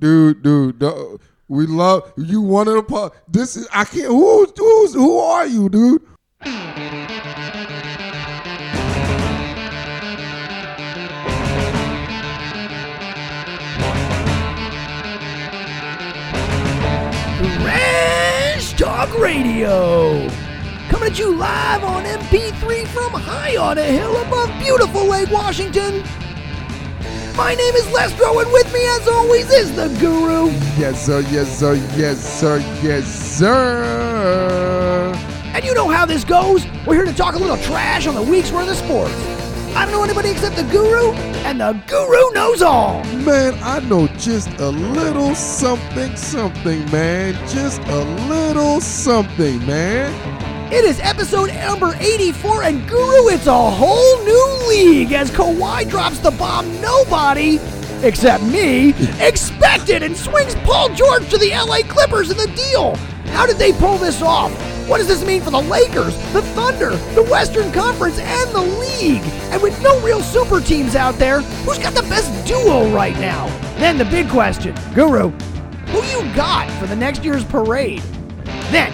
dude, dude, dude. We love you. One of the part. This is I can't. Who's who's who are you, dude? Trash Talk Radio. Coming at you live on MP3 from high on a hill above beautiful Lake Washington. My name is Lestro, and with me, as always, is the Guru. Yes, sir. Yes, sir. Yes, sir. Yes, sir. And you know how this goes. We're here to talk a little trash on the week's worth of sports. I don't know anybody except the Guru, and the Guru knows all. Man, I know just a little something, something, man. Just a little something, man. It is episode number 84, and Guru, it's a whole new league as Kawhi drops the bomb nobody, except me, expected and swings Paul George to the LA Clippers in the deal. How did they pull this off? What does this mean for the Lakers, the Thunder, the Western Conference, and the league? And with no real super teams out there, who's got the best duo right now? Then the big question Guru, who you got for the next year's parade? Then,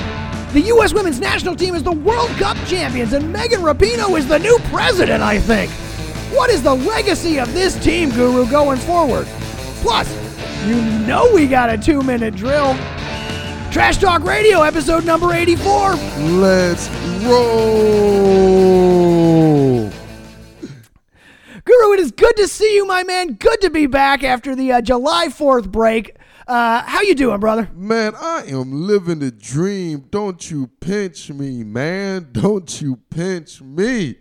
the U.S. women's national team is the World Cup champions, and Megan Rapinoe is the new president, I think. What is the legacy of this team, Guru, going forward? Plus, you know we got a two minute drill. Trash Talk Radio, episode number 84. Let's roll. Guru, it is good to see you, my man. Good to be back after the uh, July 4th break. Uh, how you doing, brother? Man, I am living the dream. Don't you pinch me, man. Don't you pinch me.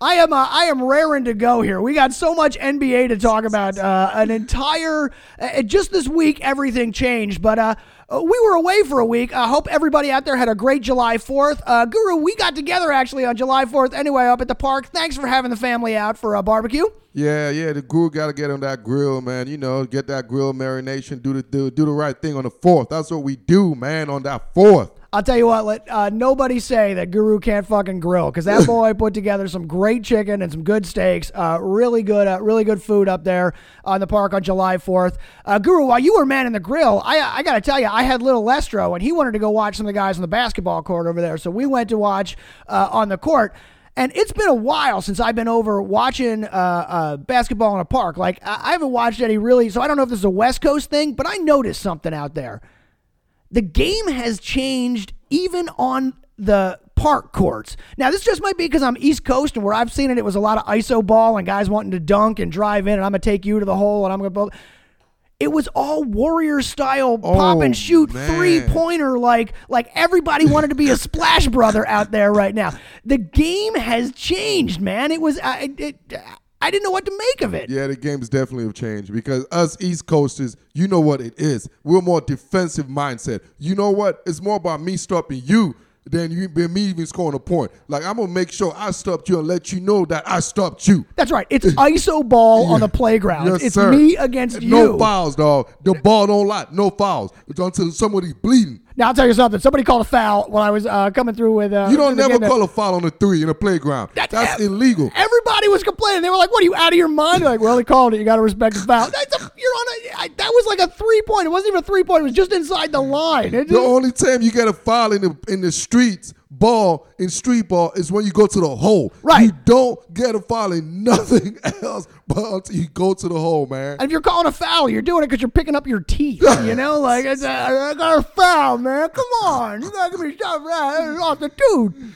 I am uh, I am raring to go here. We got so much NBA to talk about. Uh, an entire uh, just this week, everything changed. But uh, we were away for a week. I hope everybody out there had a great July Fourth. Uh, Guru, we got together actually on July Fourth anyway up at the park. Thanks for having the family out for a barbecue. Yeah, yeah, the guru got to get on that grill, man. You know, get that grill marination, do the do, do the right thing on the fourth. That's what we do, man, on that fourth. I'll tell you what, let uh, nobody say that Guru can't fucking grill because that boy put together some great chicken and some good steaks. Uh, really good, uh, really good food up there on the park on July 4th. Uh, Guru, while you were manning the grill, I, I got to tell you, I had little Lestro and he wanted to go watch some of the guys on the basketball court over there. So we went to watch uh, on the court. And it's been a while since I've been over watching uh, uh, basketball in a park. Like, I I haven't watched any really, so I don't know if this is a West Coast thing, but I noticed something out there the game has changed even on the park courts. Now, this just might be because I'm East Coast and where I've seen it, it was a lot of ISO ball and guys wanting to dunk and drive in, and I'm going to take you to the hole and I'm going to. It was all warrior style oh, pop and Oh, shoot man. three pointer like like everybody wanted to be a splash brother out there right now. The game has changed, man. It was I it, I didn't know what to make of it. Yeah, the game's definitely have changed because us East Coasters, you know what it is. We're more defensive mindset. You know what? It's more about me stopping you than you than me even scoring a point. Like I'm gonna make sure I stopped you and let you know that I stopped you. That's right. It's ISO ball on the playground. Yes, it's sir. me against you. No fouls, dog. The ball don't lie. No fouls. It's until somebody's bleeding. Now I'll tell you something. Somebody called a foul when I was uh, coming through with. Uh, You don't never call a foul on a three in a playground. That- That's uh, illegal. Everybody was complaining. They were like, "What are you out of your mind?" They're like, "Well, he called it. You got to respect the foul." That's a, you're on a. I, that was like a three point. It wasn't even a three point. It was just inside the line. The only time you get a foul in the in the streets ball in street ball is when you go to the hole. Right. You don't get a foul in nothing else but until you go to the hole, man. and if you're calling a foul, you're doing it because you're picking up your teeth. You know, like it's a, I got a foul, man. Come on, you got to give me something right off the tooth.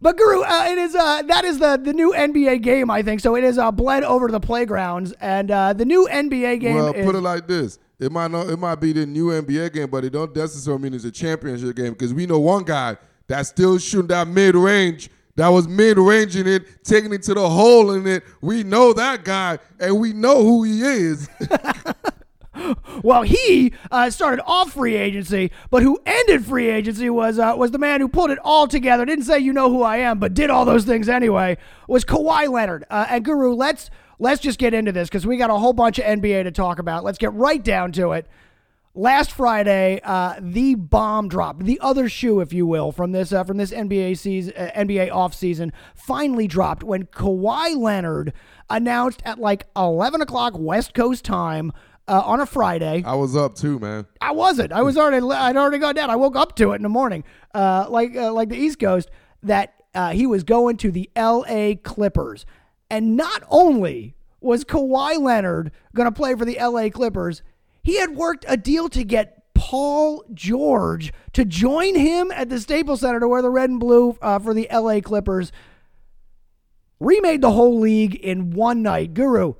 But Guru, uh, it is uh, that is the the new NBA game, I think. So it is uh, bled over to the playgrounds, and uh, the new NBA game Well, is put it like this: it might not, it might be the new NBA game, but it don't necessarily mean it's a championship game because we know one guy that's still shooting that mid range. That was mid ranging it, taking it to the hole in it. We know that guy, and we know who he is. Well, he uh, started off free agency, but who ended free agency was uh, was the man who pulled it all together. Didn't say you know who I am, but did all those things anyway. Was Kawhi Leonard uh, and Guru? Let's let's just get into this because we got a whole bunch of NBA to talk about. Let's get right down to it. Last Friday, uh, the bomb dropped, the other shoe, if you will, from this uh, from this NBA season, uh, NBA offseason, finally dropped when Kawhi Leonard announced at like 11 o'clock West Coast time uh, on a Friday. I was up too, man. I wasn't. I was already. I'd already gone down. I woke up to it in the morning, uh, like uh, like the East Coast, that uh, he was going to the L.A. Clippers, and not only was Kawhi Leonard going to play for the L.A. Clippers, he had worked a deal to get Paul George to join him at the Staples Center to wear the red and blue uh, for the LA Clippers. Remade the whole league in one night. Guru,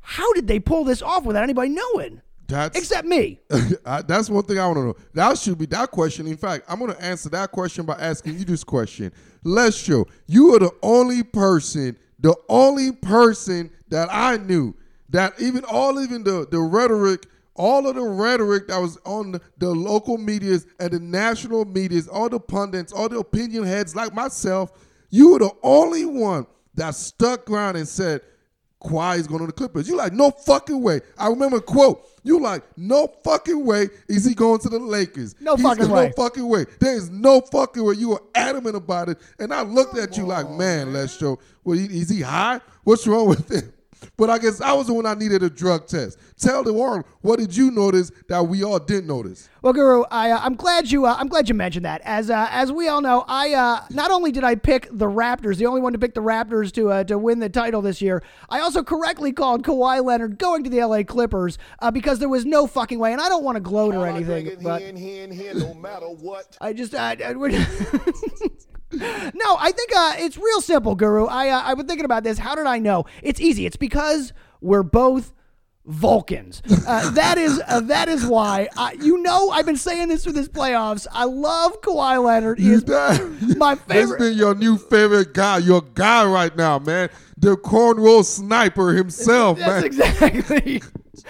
how did they pull this off without anybody knowing? That's Except me. That's one thing I want to know. That should be that question. In fact, I'm going to answer that question by asking you this question. Let's show you are the only person, the only person that I knew that even all even the the rhetoric, all of the rhetoric that was on the, the local medias and the national medias, all the pundits, all the opinion heads like myself, you were the only one that stuck around and said. Kawhi is going to the Clippers. You like, no fucking way. I remember a quote. You like, no fucking way is he going to the Lakers. No He's fucking way. no fucking way. There is no fucking way. You were adamant about it. And I looked at you like, man, let's show. Well, is he high? What's wrong with him? But I guess I was the one I needed a drug test. Tell the world, what did you notice that we all didn't notice? Well, Guru, I, uh, I'm glad you uh, I'm glad you mentioned that. As uh, as we all know, I uh, not only did I pick the Raptors, the only one to pick the Raptors to uh, to win the title this year, I also correctly called Kawhi Leonard going to the LA Clippers uh, because there was no fucking way, and I don't want to gloat or anything, but here and here and here, no matter what. I just I, I would. no, I think uh, it's real simple, Guru. I uh, I've been thinking about this. How did I know? It's easy. It's because we're both Vulcans. Uh, that is uh, that is why. I, you know, I've been saying this for this playoffs. I love Kawhi Leonard. He is my favorite. That's been your new favorite guy, your guy right now, man. The cornrow sniper himself, That's man. exactly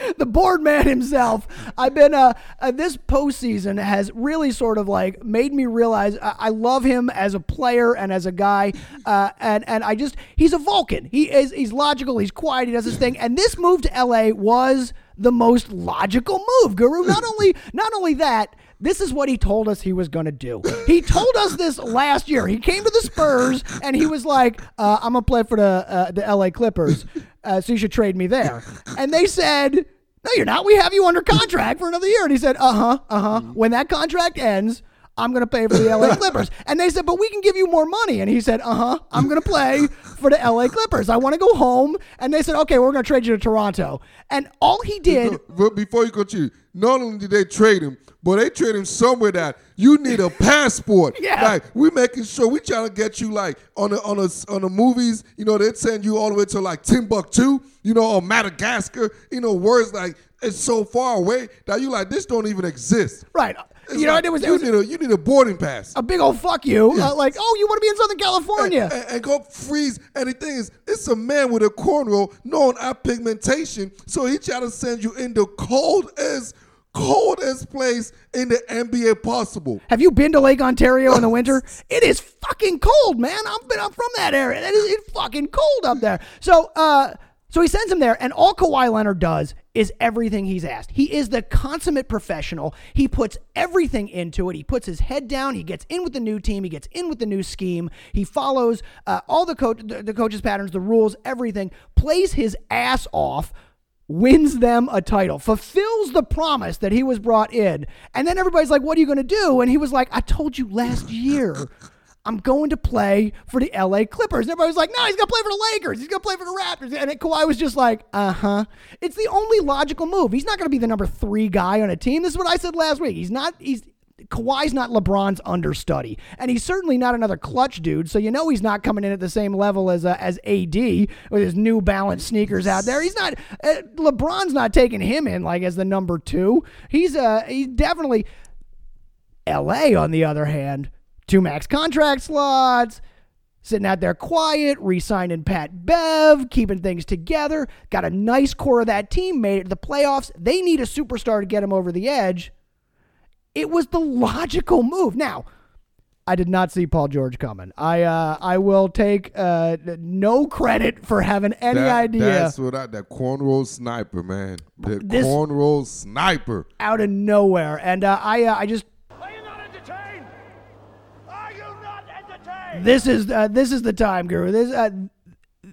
the board man himself. I've been uh, uh this postseason has really sort of like made me realize I, I love him as a player and as a guy. Uh, and and I just he's a Vulcan. He is he's logical. He's quiet. He does his thing. And this move to L.A. was the most logical move, Guru. Not only not only that. This is what he told us he was going to do. He told us this last year. He came to the Spurs and he was like, uh, "I'm gonna play for the uh, the LA Clippers, uh, so you should trade me there." And they said, "No, you're not. We have you under contract for another year." And he said, "Uh huh, uh huh. When that contract ends." I'm going to play for the LA Clippers. And they said, but we can give you more money. And he said, uh huh, I'm going to play for the LA Clippers. I want to go home. And they said, okay, we're going to trade you to Toronto. And all he did, But before you continue, not only did they trade him, but they trade him somewhere that you need a passport. Yeah. Like we making sure we trying to get you like on the on the on the movies. You know they send you all the way to like Timbuktu. You know or Madagascar. You know words like it's so far away that you like this don't even exist. right. You know, it was, you need a you need a boarding pass. a big old fuck you. Uh, like, oh, you want to be in Southern California. and, and go freeze. And the thing is, it's a man with a cornrow, knowing our pigmentation. So he try to send you in the coldest, coldest place in the NBA possible. Have you been to Lake Ontario in the winter? It is fucking cold, man. I'm been I'm from that area. It is it's fucking cold up there. So uh so he sends him there, and all Kawhi Leonard does is everything he's asked. He is the consummate professional. He puts everything into it. He puts his head down. He gets in with the new team. He gets in with the new scheme. He follows uh, all the coach, the, the coach's patterns, the rules, everything. Plays his ass off wins them a title, fulfills the promise that he was brought in. And then everybody's like, What are you going to do? And he was like, I told you last year. I'm going to play for the LA Clippers. And everybody was like, no, he's going to play for the Lakers. He's going to play for the Raptors. And Kawhi was just like, uh huh. It's the only logical move. He's not going to be the number three guy on a team. This is what I said last week. He's not, he's, Kawhi's not LeBron's understudy, and he's certainly not another clutch dude. So you know he's not coming in at the same level as uh, as AD with his New Balance sneakers out there. He's not. Uh, LeBron's not taking him in like as the number two. He's uh he's definitely. L.A. on the other hand, two max contract slots. Sitting out there quiet, re signing Pat Bev, keeping things together. Got a nice core of that team, made it to the playoffs. They need a superstar to get them over the edge. It was the logical move. Now, I did not see Paul George coming. I uh, I will take uh, no credit for having any That- idea That's what I, that cornrow sniper, man. The This- cornrow sniper. out of nowhere. And uh, I uh, I just Are you not entertained? Are you not entertained? This is uh, this is the time, Guru. This uh,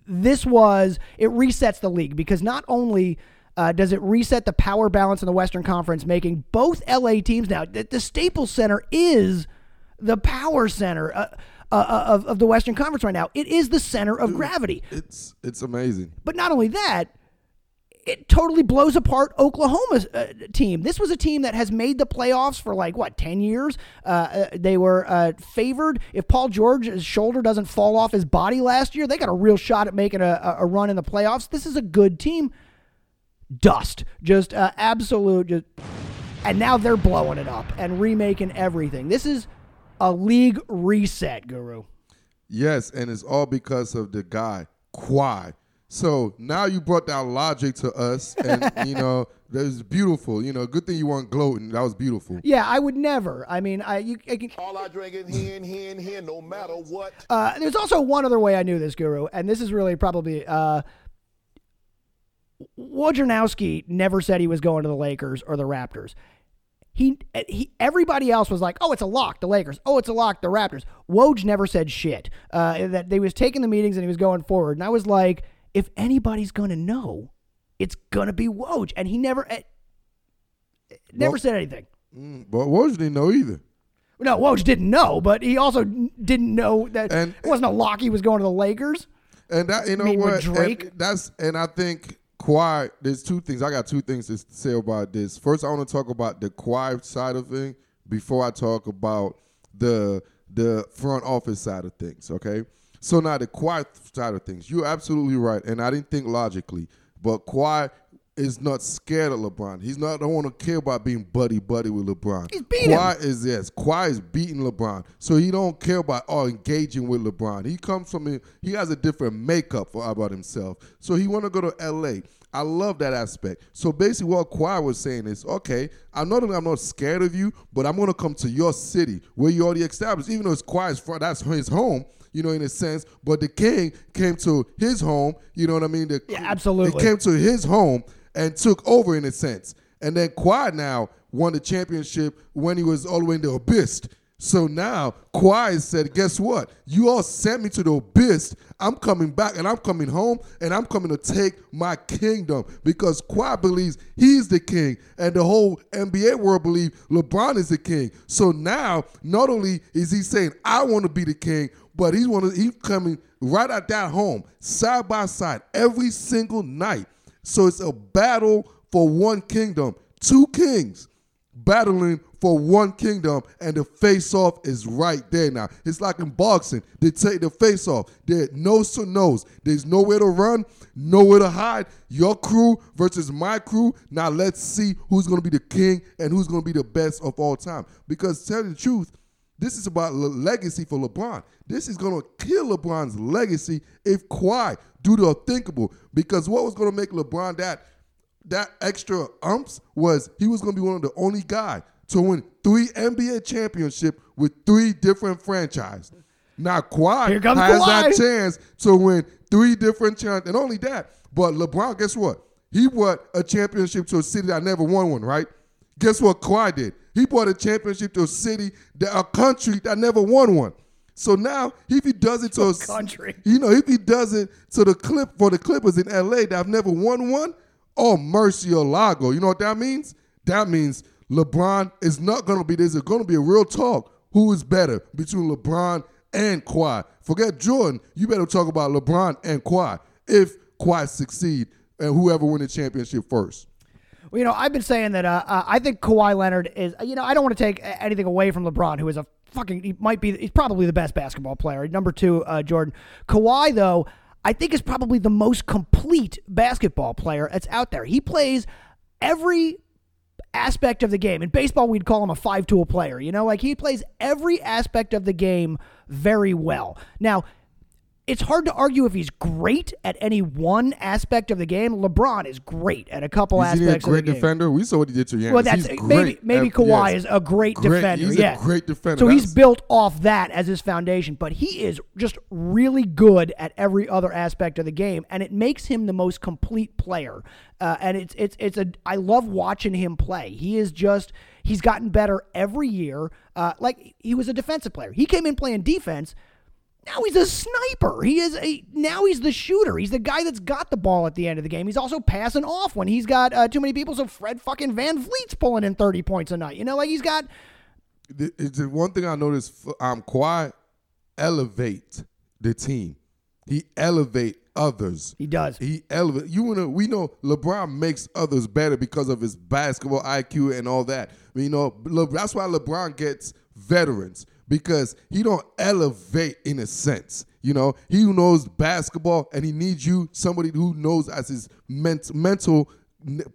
this was it resets the league because not only Uh, does it reset the power balance in the Western Conference, making both LA teams now? The, the Staples Center is the power center uh, uh, of, of the Western Conference right now. It is the center of gravity. It's it's amazing. But not only that, it totally blows apart Oklahoma's uh, team. This was a team that has made the playoffs for like what ten years. Uh, uh, they were uh, favored. If Paul George's shoulder doesn't fall off his body last year, they got a real shot at making a, a run in the playoffs. This is a good team. Dust, just uh, absolute, just, and now they're blowing it up and remaking everything. This is a league reset, Guru. Yes, and it's all because of the guy, Kawhi. So now you brought that logic to us, and you know that was beautiful. You know, good thing you weren't gloating. That was beautiful. Yeah, I would never. I mean, I you. I can, All I drink is hen, hen, hen, no matter what. Uh, there's also one other way I knew this guru, and this is really probably uh, Wojnarowski never said he was going to the Lakers or the Raptors. He, he, everybody else was like, "Oh, it's a lock, the Lakers. Oh, it's a lock, the Raptors." Woj never said shit. Uh, that they was taking the meetings and he was going forward, and I was like, "If anybody's gonna know, it's gonna be Woj," and he never, eh, never Well- said anything. Mm, But Woj didn't know either. No, Woj didn't know, but he also didn't know that And- it wasn't a lock. He was going to the Lakers. And that you know mean what? And Drake? that's and I think Kawhi. There's two things. I got two things to say about this. First, I want to talk about the Kawhi side of thing before I talk about the the front office side of things. Okay. So now the Kawhi side of things. You're absolutely right, and I didn't think logically, but Kawhi is not scared of LeBron. He's not don't want to care about being buddy buddy with LeBron. He's beat him. Kawhi is yes. Kawhi is beating LeBron, so he don't care about oh engaging with LeBron. He comes from he has a different makeup for, about himself, so he want to go to L.A. I love that aspect. So basically, what Kawhi was saying is, okay, I'm not I'm not scared of you, but I'm gonna come to your city where you already established. Even though it's Kawhi's front, that's his home. You know, in a sense, but the king came to his home. You know what I mean? The, Yeah, absolutely. He came to his home and took over in a sense. And then Kawhi now won the championship when he was all the way in the abyss. So now Kawhi said, guess what? You all sent me to the abyss. I'm coming back and I'm coming home and I'm coming to take my kingdom because Kawhi believes he's the king and the whole NBA world believes LeBron is the king. So now not only is he saying I want to be the king, but he's he's coming right at that home side by side every single night. So it's a battle for one kingdom, two kings battling for one kingdom, and the face off is right there now. It's like in boxing, they take the face off. They're nose to nose. There's nowhere to run, nowhere to hide. Your crew versus my crew. Now let's see who's to be the king and who's to be the best of all time. Because tell you the truth, this is about le- legacy for LeBron. This is to kill LeBron's legacy if Kawhi do the unthinkable. Because what was to make LeBron that that extra umps was he was to be one of the only guy to win three NBA championship with three different franchises. Now Kawhi has Kawhi. that chance to win three different champions, and only that. But LeBron, guess what? He brought a championship to a city that never won one, right? Guess what Kawhi did? He brought a championship to a city, that, a country that never won one. So now, if he does it to a country. you know, if he does it to the clip for the Clippers in LA that have never won one, oh mercy Lago. You know what that means? That means LeBron is not gonna be there's gonna be a real talk. Who is better between LeBron and Kawhi? Forget Jordan. You better talk about LeBron and Kawhi. If Kawhi succeed and whoever win the championship first. Well, you know, I've been saying that uh, uh, I think Kawhi Leonard is, you know, I don't want to take anything away from LeBron, who is a fucking, he might be, he's probably the best basketball player. Number two, uh, Jordan. Kawhi, though, I think is probably the most complete basketball player that's out there. He plays every aspect of the game. In baseball, we'd call him a five tool player. You know, like he plays every aspect of the game very well. Now, it's hard to argue if he's great at any one aspect of the game. LeBron is great at a couple Is he a aspects great of the game. Great defender? We saw what he did to Giannis. Well, that's he's maybe great maybe at- Kawhi yes. is a great, Great. defender. He's yeah, a great defender. So he's built off that as his foundation, but he is just really good at every other aspect of the game, and it makes him the most complete player. Uh, and it's it's it's a I love watching him play. He is just he's gotten better every year. Uh, like he was a defensive player. He came in playing defense Now he's a sniper. He is a now he's the shooter. He's the guy that's got the ball at the end of the game. He's also passing off when he's got uh, too many people. So Fred fucking VanVleet's pulling in thirty points a night. You know, like he's got It's the one thing I noticed. f- Um, Kawhi elevate the team. He elevate others. he does. He elevate. You wanna? We know LeBron makes others better because of his basketball IQ and all that. You know, Le- that's why LeBron gets veterans because he don't elevate in a sense. You know, he who knows basketball and he needs you, somebody who knows as his ment- mental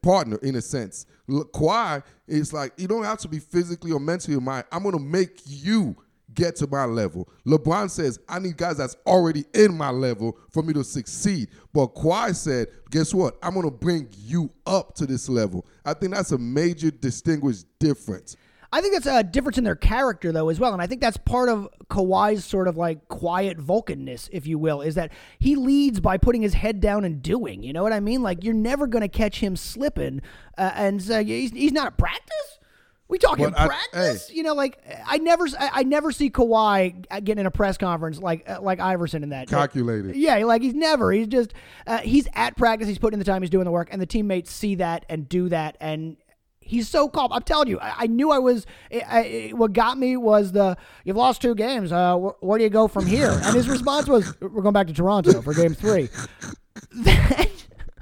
partner in a sense. Kawhi is like you don't have to be physically or mentally mind. I'm gonna make you get to my level. LeBron says, I need guys that's already in my level for me to succeed. But Kawhi said, guess what? I'm going to bring you up to this level. I think that's a major distinguished difference. I think that's a difference in their character, though, as well. And I think that's part of Kawhi's sort of like quiet Vulcanness, if you will, is that he leads by putting his head down and doing. You know what I mean? Like, you're never going to catch him slipping. Uh, and so he's, he's not at practice? We talking But I- practice? you know, like I never, I, I never see Kawhi getting in a press conference like uh, like Iverson in that. Calculated. Yeah, like he's never. He's just uh, he's at practice. He's putting in the time. He's doing the work, and the teammates see that and do that, and he's so calm. I'm telling you, I, I knew I was. I, I, what got me was the you've lost two games. Uh, wh- where do you go from here? And his response was, "We're going back to Toronto for Game three. That,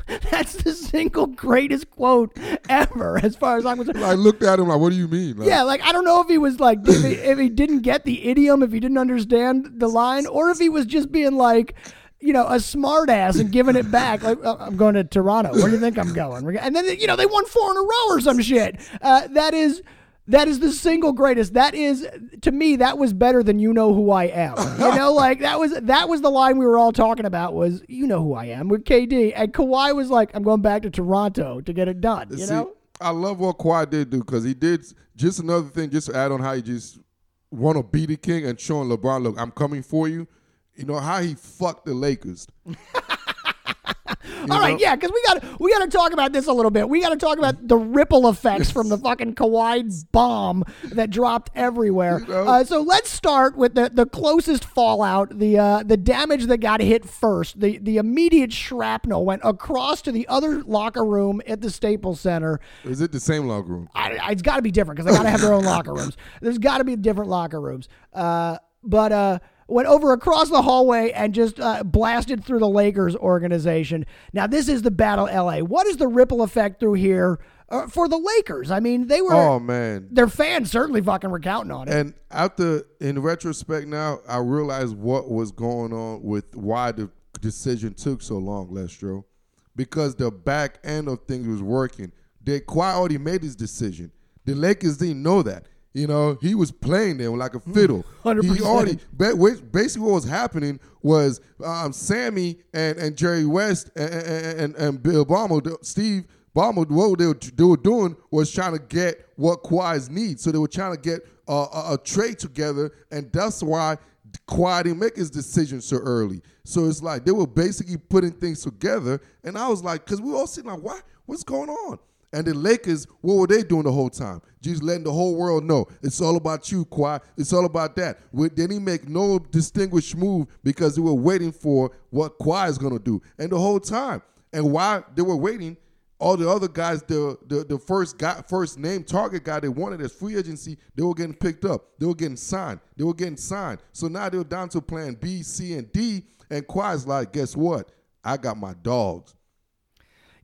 that's the single greatest quote ever, as far as I'm concerned. I looked at him like, what do you mean? Like, Yeah, like I don't know if he was like if he, if he didn't get the idiom, if he didn't understand the line, or if he was just being like, you know, a smart ass and giving it back. Like "Oh, I'm going to Toronto. Where do you think I'm going? And then you know they won four in a row or some shit. Uh, that is. That is the single greatest. That is to me. That was better than you know who I am. You know, like that was that was the line we were all talking about. Was you know who I am with KD and Kawhi was like, I'm going back to Toronto to get it done. You See, know, I love what Kawhi did do because he did just another thing, just to add on how he just want to be the king and showing LeBron, look, I'm coming for you. You know how he fucked the Lakers. All right, yeah, because we got we got to talk about this a little bit. We got to talk about the ripple effects from the fucking Kawhi bomb that dropped everywhere. You know? Uh, so let's start with the, the closest fallout, the uh, the damage that got hit first. The the immediate shrapnel went across to the other locker room at the Staples Center. Is it the same locker room? I, I- it's got to be different because they got to have their own locker rooms. There's got to be different locker rooms. Uh, but uh, went over across the hallway and just uh, blasted through the Lakers organization. Now this is the Battle LA. What is the ripple effect through here uh, for the Lakers? I mean, they were Oh man. their fans certainly fucking were counting on it. And after, in retrospect, now I realize what was going on with why the decision took so long, Lestro, because the back end of things was working. They Kawhi already made his decision. The Lakers didn't know that. You know, he was playing them like a fiddle. 100%. He already basically what was happening was um, Sammy and, and Jerry West and, and, and, Bill the- Steve Ballmer, what they were, they were doing was trying to get what Kawhi's needs. So they were trying to get a, a, a trade together, and that's why Kawhi didn't make his decision so early. So it's like they were basically putting things together, and I was like, because we all sitting like, what? What's going on? And the Lakers, what were they doing the whole time? Just letting the whole world know it's all about you, Kawhi. It's all about that. They didn't make no distinguished move because they were waiting for what Kawhi is gonna do. And the whole time, and while they were waiting, all the other guys, the the, the first guy, first name target guy they wanted as free agency, they were getting picked up. They were getting signed. They were getting signed. So now they were down to plan B, C, and D. And Kawhi's like, guess what? I got my dogs.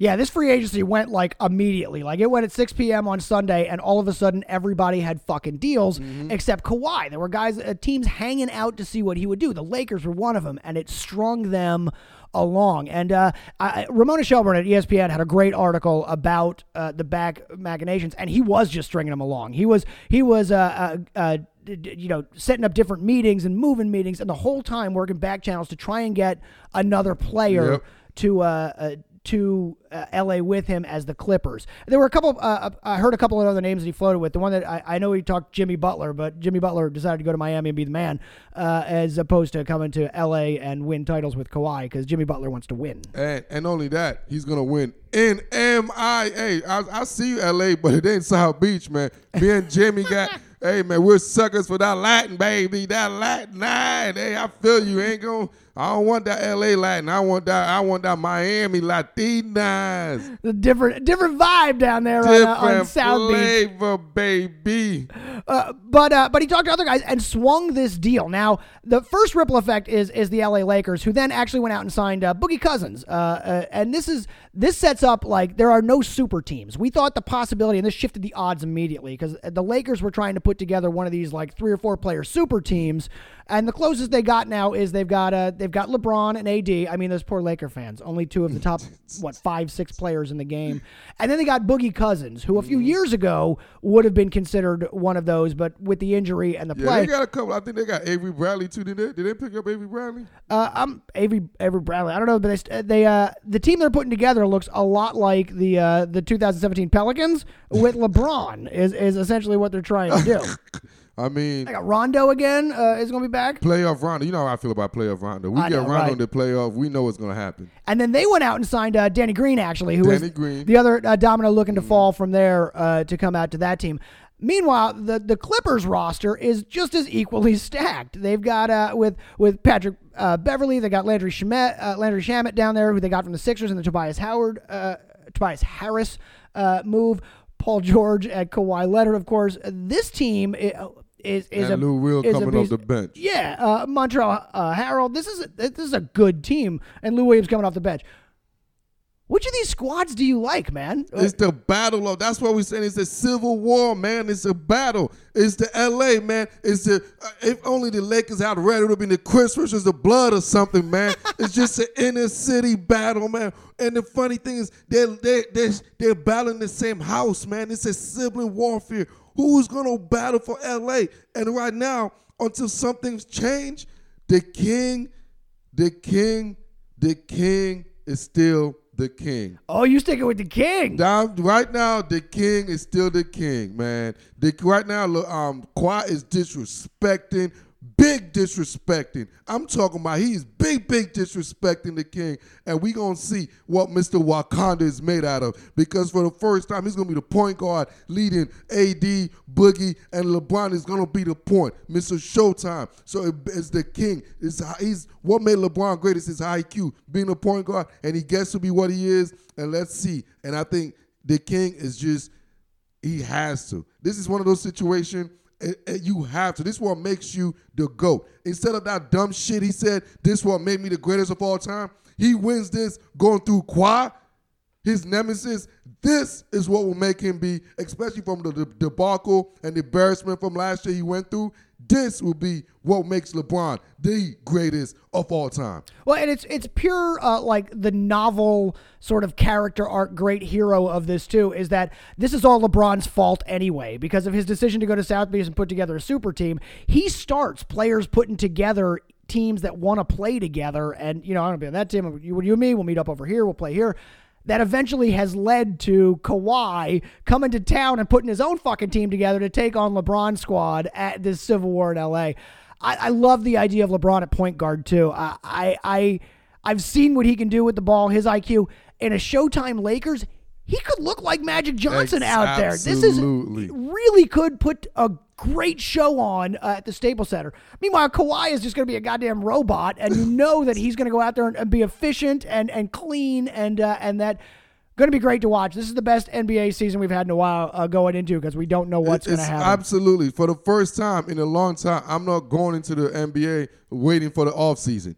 Yeah, this free agency went like immediately. Like it went at 6 p.m. on Sunday, and all of a sudden everybody had fucking deals except Kawhi. There were guys, uh, teams hanging out to see what he would do. The Lakers were one of them, and it strung them along. And uh, I, Ramona Shelburne at ESPN had a great article about uh, the back machinations, and he was just stringing them along. He was he was uh, uh, uh, you know setting up different meetings and moving meetings, and the whole time working back channels to try and get another player Yep. to uh, uh, to uh, LA with him as the Clippers. There were a couple. Uh, I heard a couple of other names that he floated with. The one that I, I know he talked Jimmy Butler, but Jimmy Butler decided to go to Miami and be the man, uh, as opposed to coming to LA and win titles with Kawhi because Jimmy Butler wants to win. And and only that, he's gonna win in MIA. I, I see you, LA, but it ain't South Beach, man. Me and Jimmy got Hey man, we're suckers for that Latin, baby. That Latin nine. Hey, I feel you. Ain't going I don't want that LA Latin. I want that I want that Miami Latinas. The different different vibe down there on, uh, on Different South Beach. flavor, baby. Uh, but uh, but he talked to other guys and swung this deal. Now the first ripple effect is is the LA Lakers, who then actually went out and signed uh, Boogie Cousins. Uh, uh, and this is this sets up like there are no super teams. We thought the possibility, and this shifted the odds immediately because the Lakers were trying to put together one of these like three or four player super teams. And the closest they got now is they've got uh, they've got LeBron and AD. I mean, those poor Laker fans, only two of the top what five six players in the game. And then they got Boogie Cousins, who a few years ago would have been considered one of those, but with the injury and the Yeah, play, they got a couple. I think they got Avery Bradley too. Did they? Did they pick up Avery Bradley? uh, I'm Avery Avery Bradley. I don't know, but they, they uh, the team they're putting together looks a lot like the uh, the 2017 Pelicans with LeBron is is essentially what they're trying to do. I mean, I got Rondo again uh, is going to be back. playoff Rondo. You know how I feel about playoff Rondo. We I get know, Rondo right. in the playoff. We know what's going to happen. And then they went out and signed uh, Danny Green, actually, who was Danny Green. the other uh, domino looking to fall from there uh, to come out to that team. Meanwhile, the the Clippers roster is just as equally stacked. They've got uh, with with Patrick uh, Beverley, they got Landry Shamet, uh, Landry Shamet down there, who they got from the Sixers, and the Tobias Howard, uh, Tobias Harris uh, move. Paul George at Kawhi Leonard, of course. This team is is And a Lou Will is coming off the bench. Yeah, uh, Montrezl uh, Harrell. This is a, this is a good team, and Lou Williams coming off the bench. Which of these squads do you like, man? It's the battle of. That's what we're saying. It's a civil war, man. It's a battle. It's the L.A. man. It's the. Uh, if only the Lakers had red, it would have been the Chris versus the blood or something, man. it's just an inner city battle, man. And the funny thing is, they're they they they're battling the same house, man. It's a sibling warfare. Who's gonna battle for L.A. And right now, until something's changed, the king, the king, the king is still the king. oh, you sticking with the king? Down right now, the king is still the king, man. The, right now, um, Kawhi is disrespecting, big disrespecting. I'm talking about he's big, big disrespecting the king, and we gonna see what Mr. Wakanda is made out of. Because for the first time, he's gonna be the point guard leading AD, Boogie, and LeBron is gonna be the point, Mr. Showtime. So it- it's the king. It's he's what made LeBron great is his IQ, being a point guard, and he gets to be what he is. And let's see. And I think the king is just he has to. This is one of those situations you have to. This is what makes you the GOAT. Instead of that dumb shit he said, this is what made me the greatest of all time. He wins this going through Kawhi, his nemesis. This is what will make him be, especially from the, the debacle and the embarrassment from last year he went through. This will be what makes LeBron the greatest of all time. Well, and it's it's pure uh, like the novel sort of character arc, great hero of this too. Is that this is all LeBron's fault anyway because of his decision to go to South Beach and put together a super team. He starts players putting together teams that want to play together, and you know I'm gonna be on that team. You, you and me, we'll meet up over here. We'll play here. That eventually has led to Kawhi coming to town and putting his own fucking team together to take on LeBron's squad at this Civil War in LA. I, I love the idea of LeBron at point guard too. I, I I I've seen what he can do with the ball, his IQ. In a Showtime Lakers, he could look like Magic Johnson Ex- out there. This is really could put a great show on uh, at the Staples Center. Meanwhile, Kawhi is just going to be a goddamn robot, and you know that he's going to go out there and, and be efficient and and clean and uh, and that. Going to be great to watch. This is the best NBA season we've had in a while uh, going into because we don't know what's going to happen. Absolutely. For the first time in a long time, I'm not going into the NBA waiting for the offseason.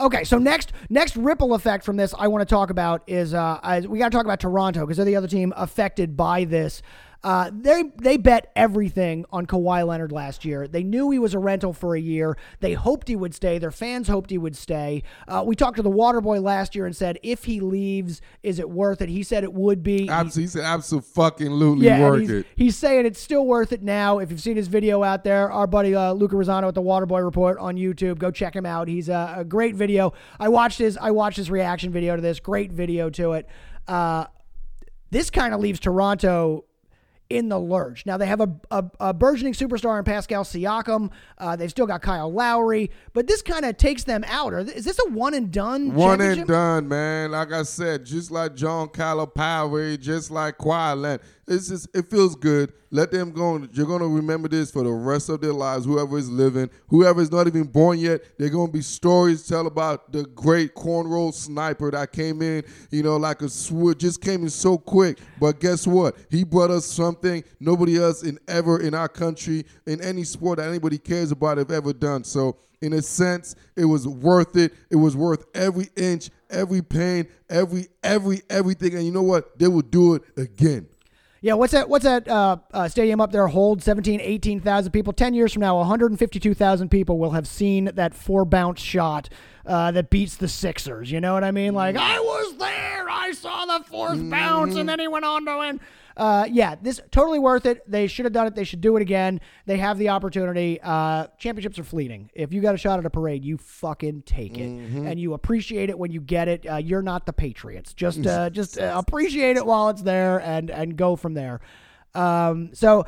Okay, so next next ripple effect from this I want to talk about is uh, I, we got to talk about Toronto because they're the other team affected by this. Uh, they they bet everything on Kawhi Leonard last year. They knew he was a rental for a year. They hoped he would stay. Their fans hoped he would stay. Uh, we talked to the Waterboy last year and said if he leaves, is it worth it? He said it would be. Absolutely. He said absolutely Yeah, worth he's, it. he's saying it's still worth it now. If you've seen his video out there, our buddy uh, Luca Rosano at the Waterboy Report on YouTube, go check him out. He's a, a great video. I watched his I watched his reaction video to this. Great video to it. Uh, this kind of leaves Toronto in the lurch. Now they have a, a, a burgeoning superstar in Pascal Siakam. Uh, they've still got Kyle Lowry, but this kind of takes them out. Or is this a one and done? One and done, man. Like I said, just like John Calipari, just like Kawhi Leonard, it's just it feels good. Let them go. You're gonna remember this for the rest of their lives. Whoever is living, whoever is not even born yet, they're gonna be stories to tell about the great cornrow sniper that came in. You know, like a sw- just came in so quick. But guess what? He brought us something nobody else in ever in our country in any sport that anybody cares about have ever done. So in a sense, it was worth it. It was worth every inch, every pain, every every everything. And you know what? They will do it again. Yeah, what's that? What's that uh, uh, stadium up there? Hold 17, 18,000 people. Ten years from now, 152,000 people will have seen that four bounce shot uh, that beats the Sixers. You know what I mean? Like I was there, I saw the 4th bounce, and then he went on to win. Uh, yeah, this totally worth it. They should have done it. They should do it again. They have the opportunity. Uh, championships are fleeting. If you got a shot at a parade, you fucking take it, and you appreciate it when you get it. Uh, you're not the Patriots. Just uh, just uh, appreciate it while it's there, and and go from there. Um, so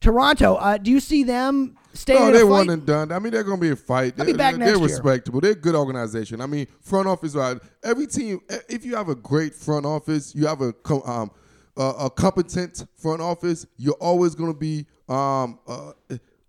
Toronto, uh, do you see them staying No, they one and done. I mean, they're gonna be a fight. They'll They're, back they're next year. respectable. They're a good organization. I mean, front office. Right. Every team. If you have a great front office, you have a um a, a competent front office. You're always gonna be um uh,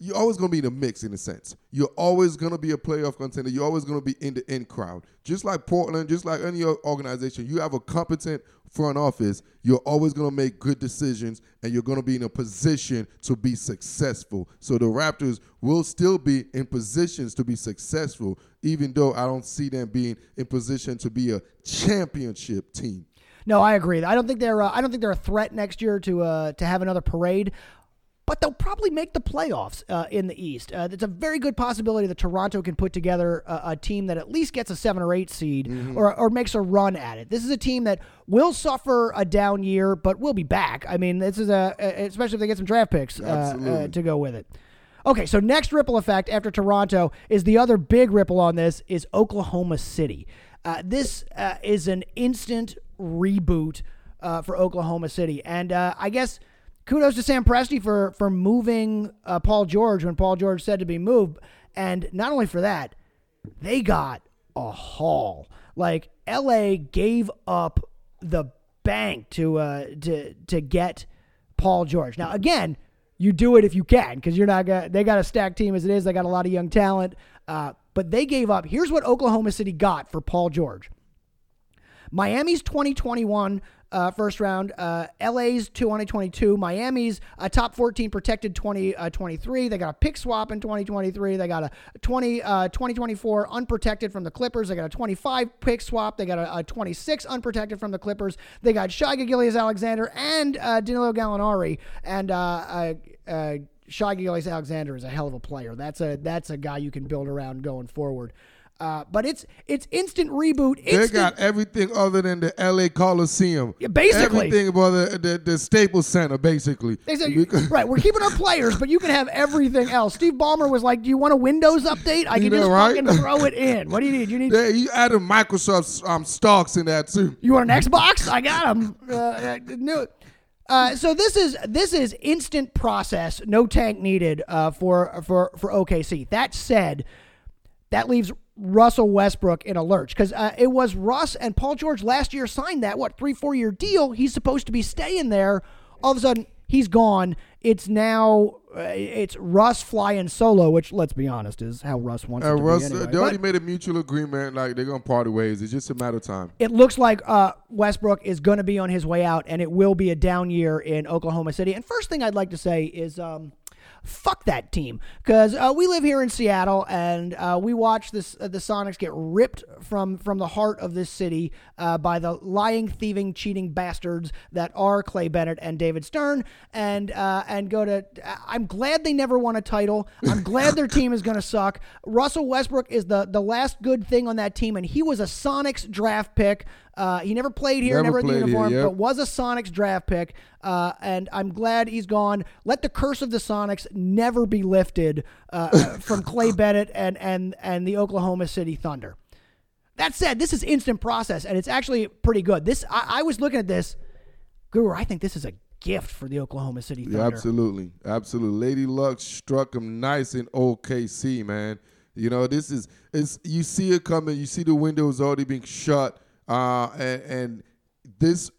you're always gonna be in the mix in a sense. You're always gonna be a playoff contender. You're always gonna be in the in crowd. Just like Portland, just like any other organization, you have a competent front office. You're always gonna make good decisions, and you're gonna be in a position to be successful. So the Raptors will still be in positions to be successful, even though I don't see them being in position to be a championship team. No, I agree. I don't think they're. Uh, I don't think they're a threat next year to uh, to have another parade. But they'll probably make the playoffs uh, in the East. Uh, it's a very good possibility that Toronto can put together a, a team that at least gets a seven or eight seed, or, or makes a run at it. This is a team that will suffer a down year, but will be back. I mean, this is a especially if they get some draft picks uh, uh, to go with it. Okay, so next ripple effect after Toronto is the other big ripple on this is Oklahoma City. Uh, this uh, is an instant reboot uh, for Oklahoma City, and uh, I guess kudos to Sam Presti for for moving uh, Paul George when Paul George said to be moved, and not only for that, they got a haul. Like L.A. gave up the bank to uh, to to get Paul George. Now again, you do it if you can because you're not gonna. They got a stacked team as it is. They got a lot of young talent, uh, but they gave up. Here's what Oklahoma City got for Paul George. Miami's 2021 uh, first round, uh, LA's 2022, Miami's a top 14 protected 2023. they got a pick swap in 2023. They got a 20 uh, 2024 unprotected from the Clippers. They got a 25 pick swap. They got a, a 26 unprotected from the Clippers. They got Shai Gilgeous Alexander and uh, Danilo Gallinari and uh, uh, uh, Shai Gilgeous Alexander is a hell of a player. That's a that's a guy you can build around going forward. Uh, but it's it's instant reboot. They got everything other than the L.A. Coliseum. Yeah, basically. everything about the, the the Staples Center, basically. They said, Because- right, we're keeping our players, but you can have everything else. Steve Ballmer was like, "Do you want a Windows update? I You can just right? fucking throw it in. What do you need? You need Yeah, you added Microsoft um, stocks in that too. you want an Xbox? I got them. Uh, uh, new. Uh, so this is this is instant process, no tank needed uh, for for for OKC. That said, that leaves Russell Westbrook in a lurch because uh, it was Russ and Paul George last year signed that what three four year deal. He's supposed to be staying there. All of a sudden, he's gone. It's now uh, it's Russ flying solo, which let's be honest is how Russ wants Uh, to Russ, be anyway. they But- already made a mutual agreement, like they're gonna party ways. It's just a matter of time. it looks like uh, Westbrook is going to be on his way out, and it will be a down year in Oklahoma City. And first thing I'd like to say is, um, fuck that team, because uh, we live here in Seattle, and uh, we watch this uh, the Sonics get ripped from from the heart of this city uh, by the lying, thieving, cheating bastards that are Clay Bennett and David Stern, and uh, and go to. I'm glad they never won a title. I'm glad their team is going to suck. Russell Westbrook is the the last good thing on that team, and he was a Sonics draft pick. Uh, he never played here, Never never, had the played here, uniform, yep. but was a Sonics draft pick. Uh, and I'm glad he's gone. Let the curse of the Sonics never be lifted uh, from Clay Bennett and and and the Oklahoma City Thunder. That said, this is instant process, and it's actually pretty good. This I, I was looking at this, Guru. I think this is a gift for the Oklahoma City Thunder. Yeah, absolutely, absolutely. Lady Luck struck him nice in OKC, man. You know, this is it's you see it coming. You see the windows already being shut, uh, and, and this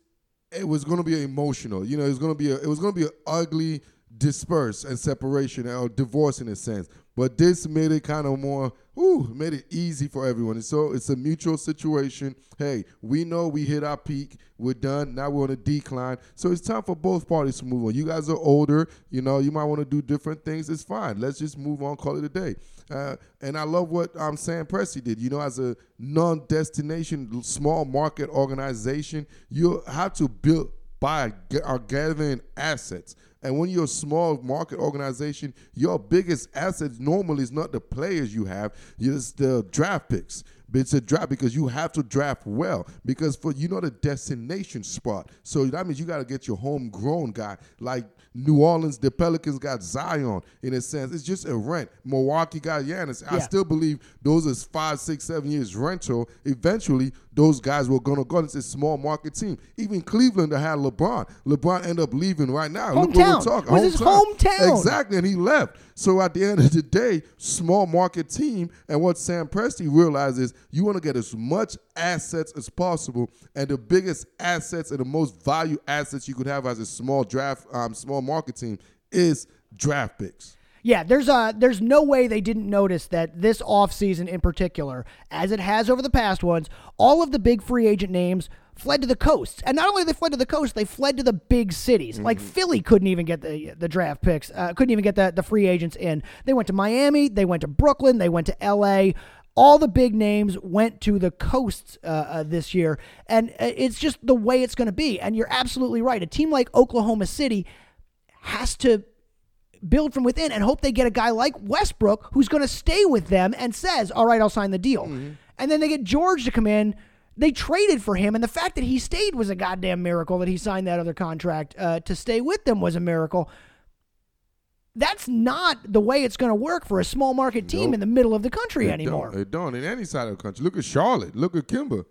it was going to be emotional. You know, it was going to be a, it was going to be an ugly disperse and separation or divorce in a sense. But this made it kind of more, ooh, made it easy for everyone. And so it's a mutual situation. Hey, we know we hit our peak. We're done. Now we're on a decline. So it's time for both parties to move on. You guys are older. You know, you might want to do different things. It's fine. Let's just move on, call it a day. Uh, and I love what um, Sam Presti did. You know, as a non-destination, small market organization, you have to build by are gathering assets. And when you're a small market organization, your biggest assets normally is not the players you have, it's the draft picks. It's a draft because you have to draft well because for you know the destination spot. So that means you got to get your homegrown guy. Like New Orleans, the Pelicans got Zion in a sense. It's just a rent. Milwaukee got Giannis. I still believe those is five, six, seven years rental. Eventually, those guys were gonna go. It's a small market team. Even Cleveland that had LeBron. LeBron ended up leaving right now. Look what Hometown. we're talking. Was his hometown. Exactly, and he left. So at the end of the day, small market team, and what Sam Presti realizes, is you want to get as much assets as possible, and the biggest assets and the most value assets you could have as a small draft, um, small market team is draft picks. Yeah, there's uh there's no way they didn't notice that this offseason in particular, as it has over the past ones, all of the big free agent names fled to the coasts. And not only they fled to the coast, they fled to the big cities. Like Philly couldn't even get the the draft picks, uh, couldn't even get the, the free agents in. They went to Miami, they went to Brooklyn, they went to LA. All the big names went to the coasts uh, uh, this year, and uh, it's just the way it's going to be. And you're absolutely right. A team like Oklahoma City has to build from within and hope they get a guy like Westbrook who's going to stay with them and says, "All right, I'll sign the deal." And then they get George to come in. They traded for him, and the fact that he stayed was a goddamn miracle. That he signed that other contract uh, to stay with them was a miracle. That's not the way it's going to work for a small market team Nope. in the middle of the country It anymore. Don't, it don't in any side of the country. Look at Charlotte. Look at Kemba.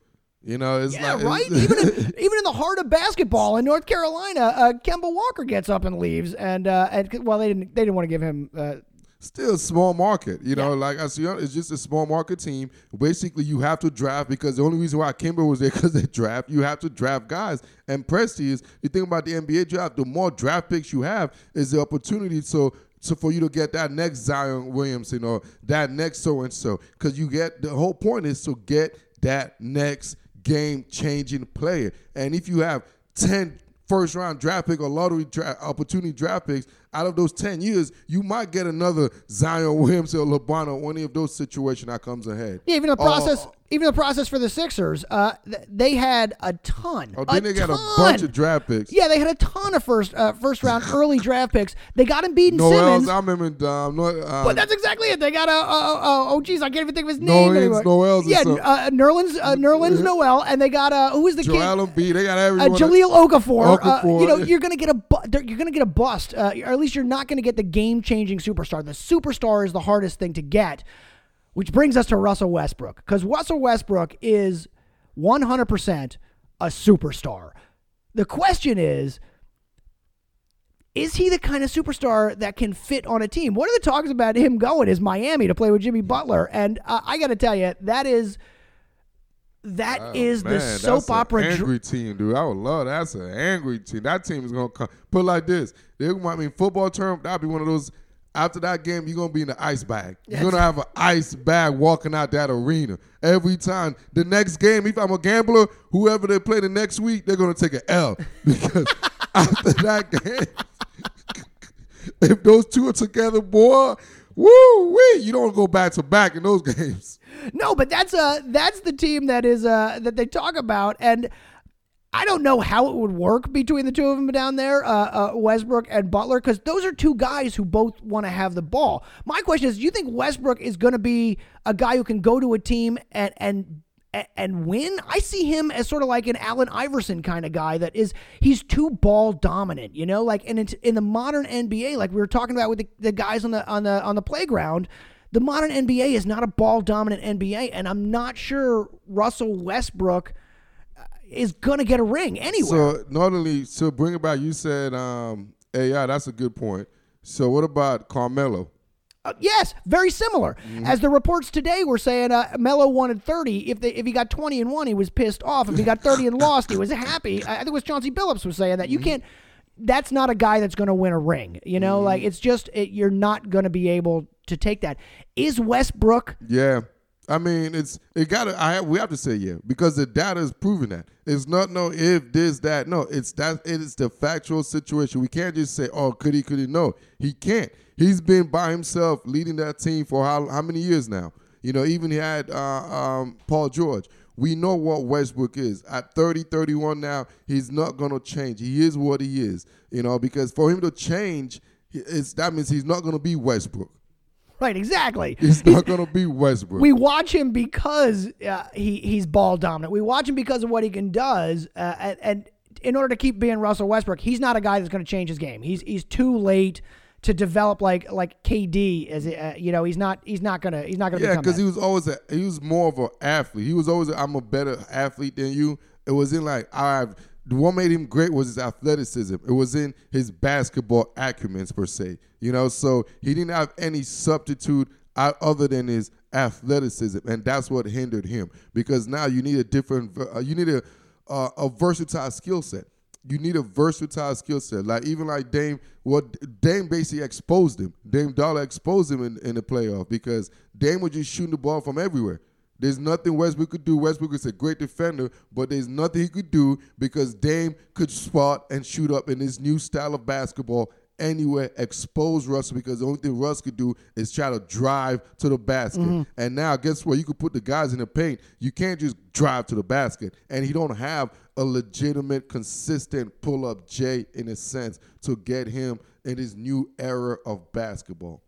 You know, it's Yeah, like right. it's- even in, even in the heart of basketball in North Carolina, uh, Kemba Walker gets up and leaves, and uh, and well, they didn't they didn't want to give him. Uh, still a small market. You know, like I see, it's just a small market team. Basically, you have to draft because the only reason why Kemba was there because they draft. You have to draft guys. And Presti is you think about the NBA draft. The more draft picks you have, is the opportunity. So. So for you to get that next Zion Williamson or that next so and so, because you get the whole point is to get that next game changing player. And if you have 10 first round draft pick or lottery dra- opportunity draft picks, out of those 10 years, you might get another Zion Williamson or LeBron or any of those situations that comes ahead. Yeah, even the Oh, process, even the process for the Sixers, uh, th- they had a ton. Oh, then a they got a bunch of draft picks. Yeah, they had a ton of first uh, first round early draft picks. They got and Noel's, Simmons. I remember um, no, um, but that's exactly it. They got a, a, a oh geez, I can't even think of his name Noel's, anymore. Noel's yeah, uh, Nerlens, uh, Nerlens Noel, and they got uh, who was the Joel kid? Embiid. They got Uh, everyone. Jahlil Okafor. Uh, Okafor, you know, you're gonna get a bu- you're gonna get a bust, uh, or at least you're not gonna get the game changing superstar. The superstar is the hardest thing to get, which brings us to Russell Westbrook because Russell Westbrook is 100 percent a superstar. The question is. Is he the kind of superstar that can fit on a team? One of the talks about him going is Miami to play with Jimmy Butler, and uh, I got to tell you, that is that is Oh, Man, the that's soap an opera. dr- angry team, dude. I would love that. That's an angry team. That team is gonna come. Put like this. They might mean football term. That'd be one of those. After that game, you're gonna be in the ice bag. You're gonna have an ice bag walking out that arena every time. The next game, if I'm a gambler, whoever they play the next week, they're gonna take an L because after that game, if those two are together, boy, woo wee, you don't go back to back in those games. No, but that's uh that's the team that is uh that they talk about, and I don't know how it would work between the two of them down there, uh, uh Westbrook and Butler, because those are two guys who both want to have the ball. My question is, do you think Westbrook is going to be a guy who can go to a team and and and win? I see him as sort of like an Allen Iverson kind of guy that is he's too ball dominant, you know, like and in, in the modern NBA, like we were talking about with the, the guys on the on the on the playground. The modern NBA is not a ball dominant NBA, and I'm not sure Russell Westbrook is gonna get a ring anywhere. So not only so bring it back, you said, um, hey, yeah, that's a good point. So what about Carmelo? Uh, yes, very similar. Mm-hmm. As the reports today were saying, uh, Melo wanted 30. If they, if he got 20 and one, he was pissed off. If he got 30 and lost, he was happy. I I think it was Chauncey Billups was saying that you Mm-hmm. can't. That's not a guy that's going to win a ring. You know, Mm-hmm. like it's just it, you're not going to be able to take that. Is Westbrook? Yeah. I mean, it's it got to. I we have to say yeah because the data is proving that it's not no if this that no it's that it is the factual situation. We can't just say oh could he could he no he can't. He's been by himself leading that team for how how many years now? You know, even he had uh, um, Paul George. We know what Westbrook is. At 30, 31 now, he's not going to change. He is what he is, you know, because for him to change, it's, that means he's not going to be Westbrook. Right, exactly. He's not going to be Westbrook. we watch him because uh, he he's ball dominant. We watch him because of what he can does, uh, and, and in order to keep being Russell Westbrook, he's not a guy that's going to change his game. He's he's too late to develop like like KD. As uh, you know, he's not he's not gonna he's not gonna Yeah, because he was always a he was more of an athlete. He was always i I'm a better athlete than you. It was in like I what made him great was his athleticism. It was in his basketball acumen per se. You know, so he didn't have any substitute other than his athleticism, and that's what hindered him. Because now you need a different, uh, you need a uh, a versatile skill set. You need a versatile skill set. Like even like Dame, what Dame basically exposed him. Dame Dollar exposed him in, in the playoff because Dame was just shooting the ball from everywhere. There's nothing Westbrook could do. Westbrook is a great defender, but there's nothing he could do because Dame could spot and shoot up in his new style of basketball anywhere, expose Russ because the only thing Russ could do is try to drive to the basket. Mm-hmm. And now, guess what? You could put the guys in the paint. You can't just drive to the basket. And he don't have a legitimate, consistent pull-up J in a sense to get him in his new era of basketball.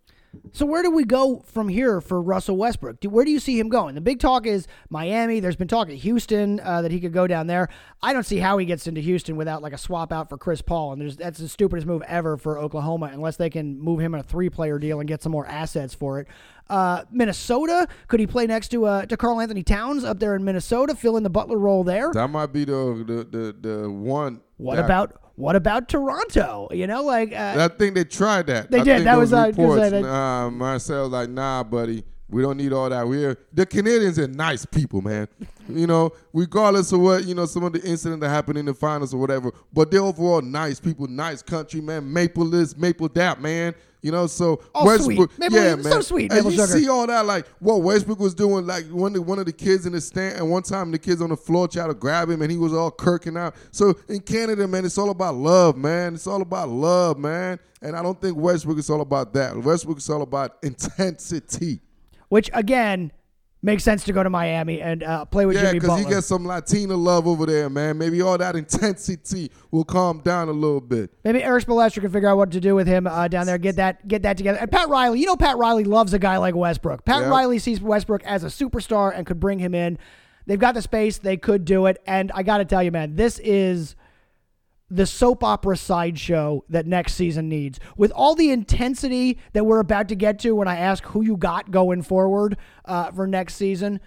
So where do we go from here for Russell Westbrook? Do, where do you see him going? The big talk is Miami. There's been talk at Houston uh, that he could go down there. I don't see how he gets into Houston without like a swap out for Chris Paul, and there's that's the stupidest move ever for Oklahoma unless they can move him in a three player deal and get some more assets for it. Uh, Minnesota could he play next to uh, to Karl Anthony Towns up there in Minnesota, fill in the Butler role there? That might be the the the, the one. What about what about Toronto? You know, like uh, I think they tried that. They I did. That was, uh, I was gonna reports. say that- Nah, Masai like, nah, buddy. We don't need all that. We're the Canadians are nice people, man. you know, regardless of what you know, some of the incident that happened in the finals or whatever. But they're overall nice people, nice country, man. Maple this, maple that, man. You know, so Oh, Westbrook, sweet. Maple- yeah, so man. sweet, And maple you sugar. see all that, like what Westbrook was doing, like one of, one of the kids in the stand, and one time the kids on the floor tried to grab him, and he was all kirking out. So in Canada, man, it's all about love, man. It's all about love, man. And I don't think Westbrook is all about that. Westbrook is all about intensity. Which again makes sense to go to Miami and uh, play with Yeah, Jimmy because Butler. you get some Latina love over there, man. Maybe all that intensity will calm down a little bit. Maybe Erik Spoelstra can figure out what to do with him uh, down there. Get that, get that together. And Pat Riley, you know, Pat Riley loves a guy like Westbrook. Pat Yep. Riley sees Westbrook as a superstar and could bring him in. They've got the space; they could do it. And I got to tell you, man, this is the soap opera sideshow that next season needs. With all the intensity that we're about to get to when I ask who you got going forward uh, for next season,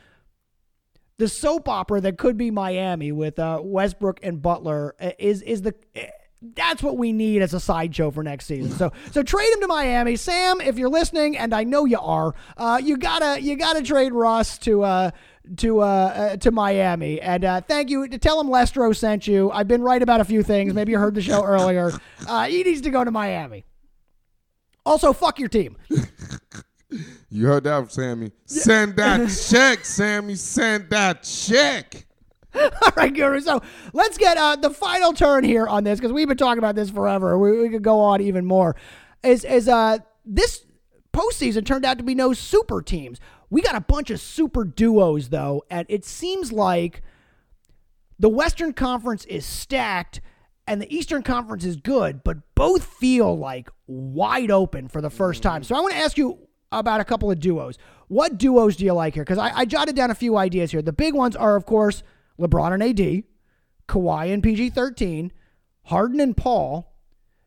the soap opera that could be Miami with uh, Westbrook and Butler uh, is is the eh, that's what we need as a sideshow for next season. So so trade him to Miami, Sam. If you're listening, and I know you are, uh, you gotta you gotta trade Russ to. To uh, uh, to Miami and uh, thank you to tell him Lestro sent you. I've been right about a few things. Maybe you heard the show earlier. Uh, he needs to go to Miami. Also, fuck your team. You heard that, Sammy. Send that check, Sammy. Send that check. All right, Guru. So let's get uh, the final turn here on this because we've been talking about this forever. We, we could go on even more. Is is uh this postseason turned out to be no super teams. We got a bunch of super duos though, and it seems like the Western Conference is stacked and the Eastern Conference is good, but both feel like wide open for the first time. So I want to ask you about a couple of duos. What duos do you like here? Because I, I jotted down a few ideas here. The big ones are, of course, LeBron and AD, Kawhi and PG 13, Harden and Paul,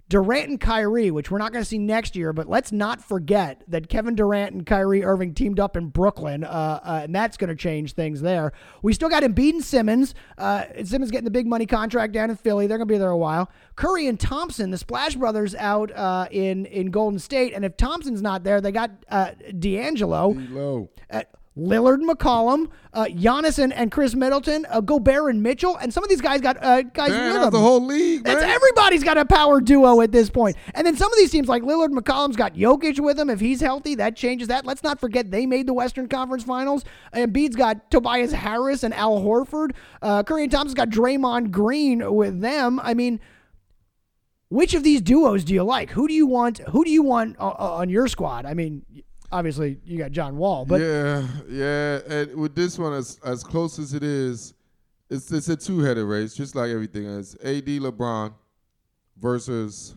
Durant and Kyrie, which we're not going to see next year, but let's not forget that Kevin Durant and Kyrie Irving teamed up in Brooklyn, uh, uh, and that's going to change things there. We still got Embiid and Simmons. Uh, Simmons getting the big money contract down in Philly. They're going to be there a while. Curry and Thompson, the Splash Brothers, out uh, in in Golden State, and if Thompson's not there, they got uh, D'Angelo. Low. Lillard, McCollum, uh, Giannis, and, and Khris Middleton, uh, Gobert and Mitchell, and some of these guys got uh, guys Man, with them. the whole league, man. It's everybody's got a power duo at this point. And then some of these teams like Lillard, McCollum's got Jokic with him. If he's healthy, that changes that. Let's not forget they made the Western Conference Finals. Embiid's got Tobias Harris and Al Horford. Uh, Curry and Thompson's got Draymond Green with them. I mean, which of these duos do you like? Who do you want? Who do you want uh, uh, on your squad? I mean, obviously you got John Wall, but yeah, yeah. And with this one, as as close as it is, it's it's a two headed race, just like everything else. AD LeBron versus,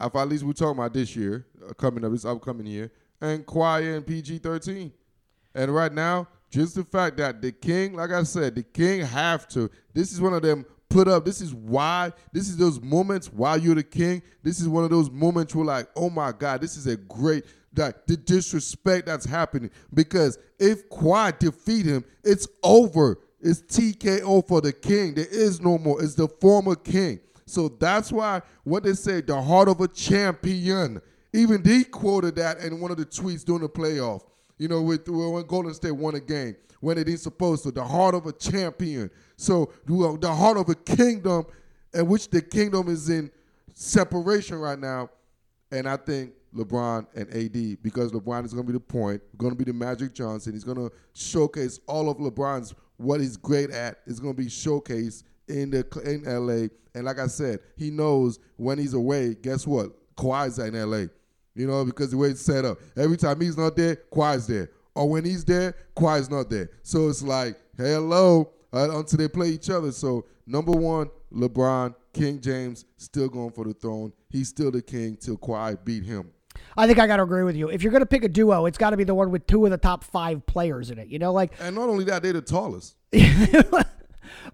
if at least we're talking about this year, uh, coming up, this upcoming year, and Kawhi and PG thirteen. And right now, just the fact that the King, like I said, the King have to. This is one of them put up. This is why. This is those moments why you're the King. This is one of those moments where like, oh my God, this is a great that the disrespect that's happening. Because if Kawhi defeat him, it's over. It's TKO for the King. There is no more. It's the former King. So that's why what they say, the heart of a champion. Even he quoted that in one of the tweets during the playoff. You know, with when Golden State won a game when it ain't supposed to. The heart of a champion. So the heart of a kingdom, in which the kingdom is in separation right now. And I think LeBron and AD, because LeBron is going to be the point, going to be the Magic Johnson. He's going to showcase all of LeBron's what he's great at. Is going to be showcased in the in LA. And like I said, he knows when he's away. Guess what? Kawhi's in LA. You know, because the way it's set up. Every time he's not there, Kawhi's there. Or when he's there, Kawhi's not there. So it's like, hello, uh, until they play each other. So number one, LeBron, King James, still going for the throne. He's still the king till Kawhi beat him. I think I got to agree with you. If you're going to pick a duo, it's got to be the one with two of the top five players in it. You know, like And not only that, they're the tallest. I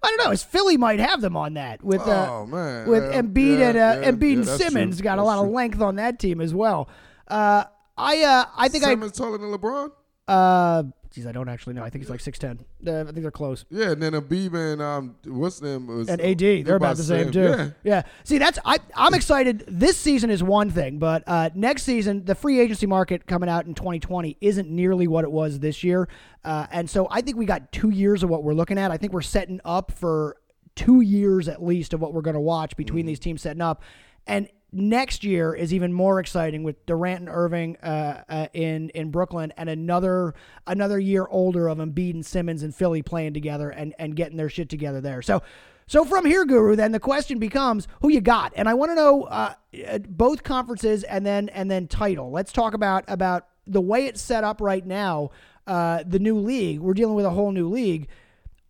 don't know. His Philly might have them on that with uh, Oh, man. with Yeah, Embiid yeah, and uh, yeah, Embiid and Simmons true. got a That's lot of length on that team as well. Uh, I uh, I think I Simmons taller than LeBron? Uh, geez, I don't actually know. I think he's like six ten. Uh, I think they're close. Yeah, and then Embiid and um, what's name? Was, And AD, they're about the same too. Yeah. Yeah. See, that's I. I'm excited. This season is one thing, but uh, next season, the free agency market coming out in 2020 isn't nearly what it was this year, uh, and so I think we got two years of what we're looking at. I think we're setting up for two years at least of what we're going to watch between these teams setting up, and next year is even more exciting with Durant and Irving uh, uh, in in Brooklyn, and another another year older of Embiid and Simmons and Philly playing together and and getting their shit together there. So. So from here, Guru, then the question becomes who you got, and I want to know uh, uh, both conferences and then and then title. Let's talk about about the way it's set up right now. Uh, the new league, we're dealing with a whole new league.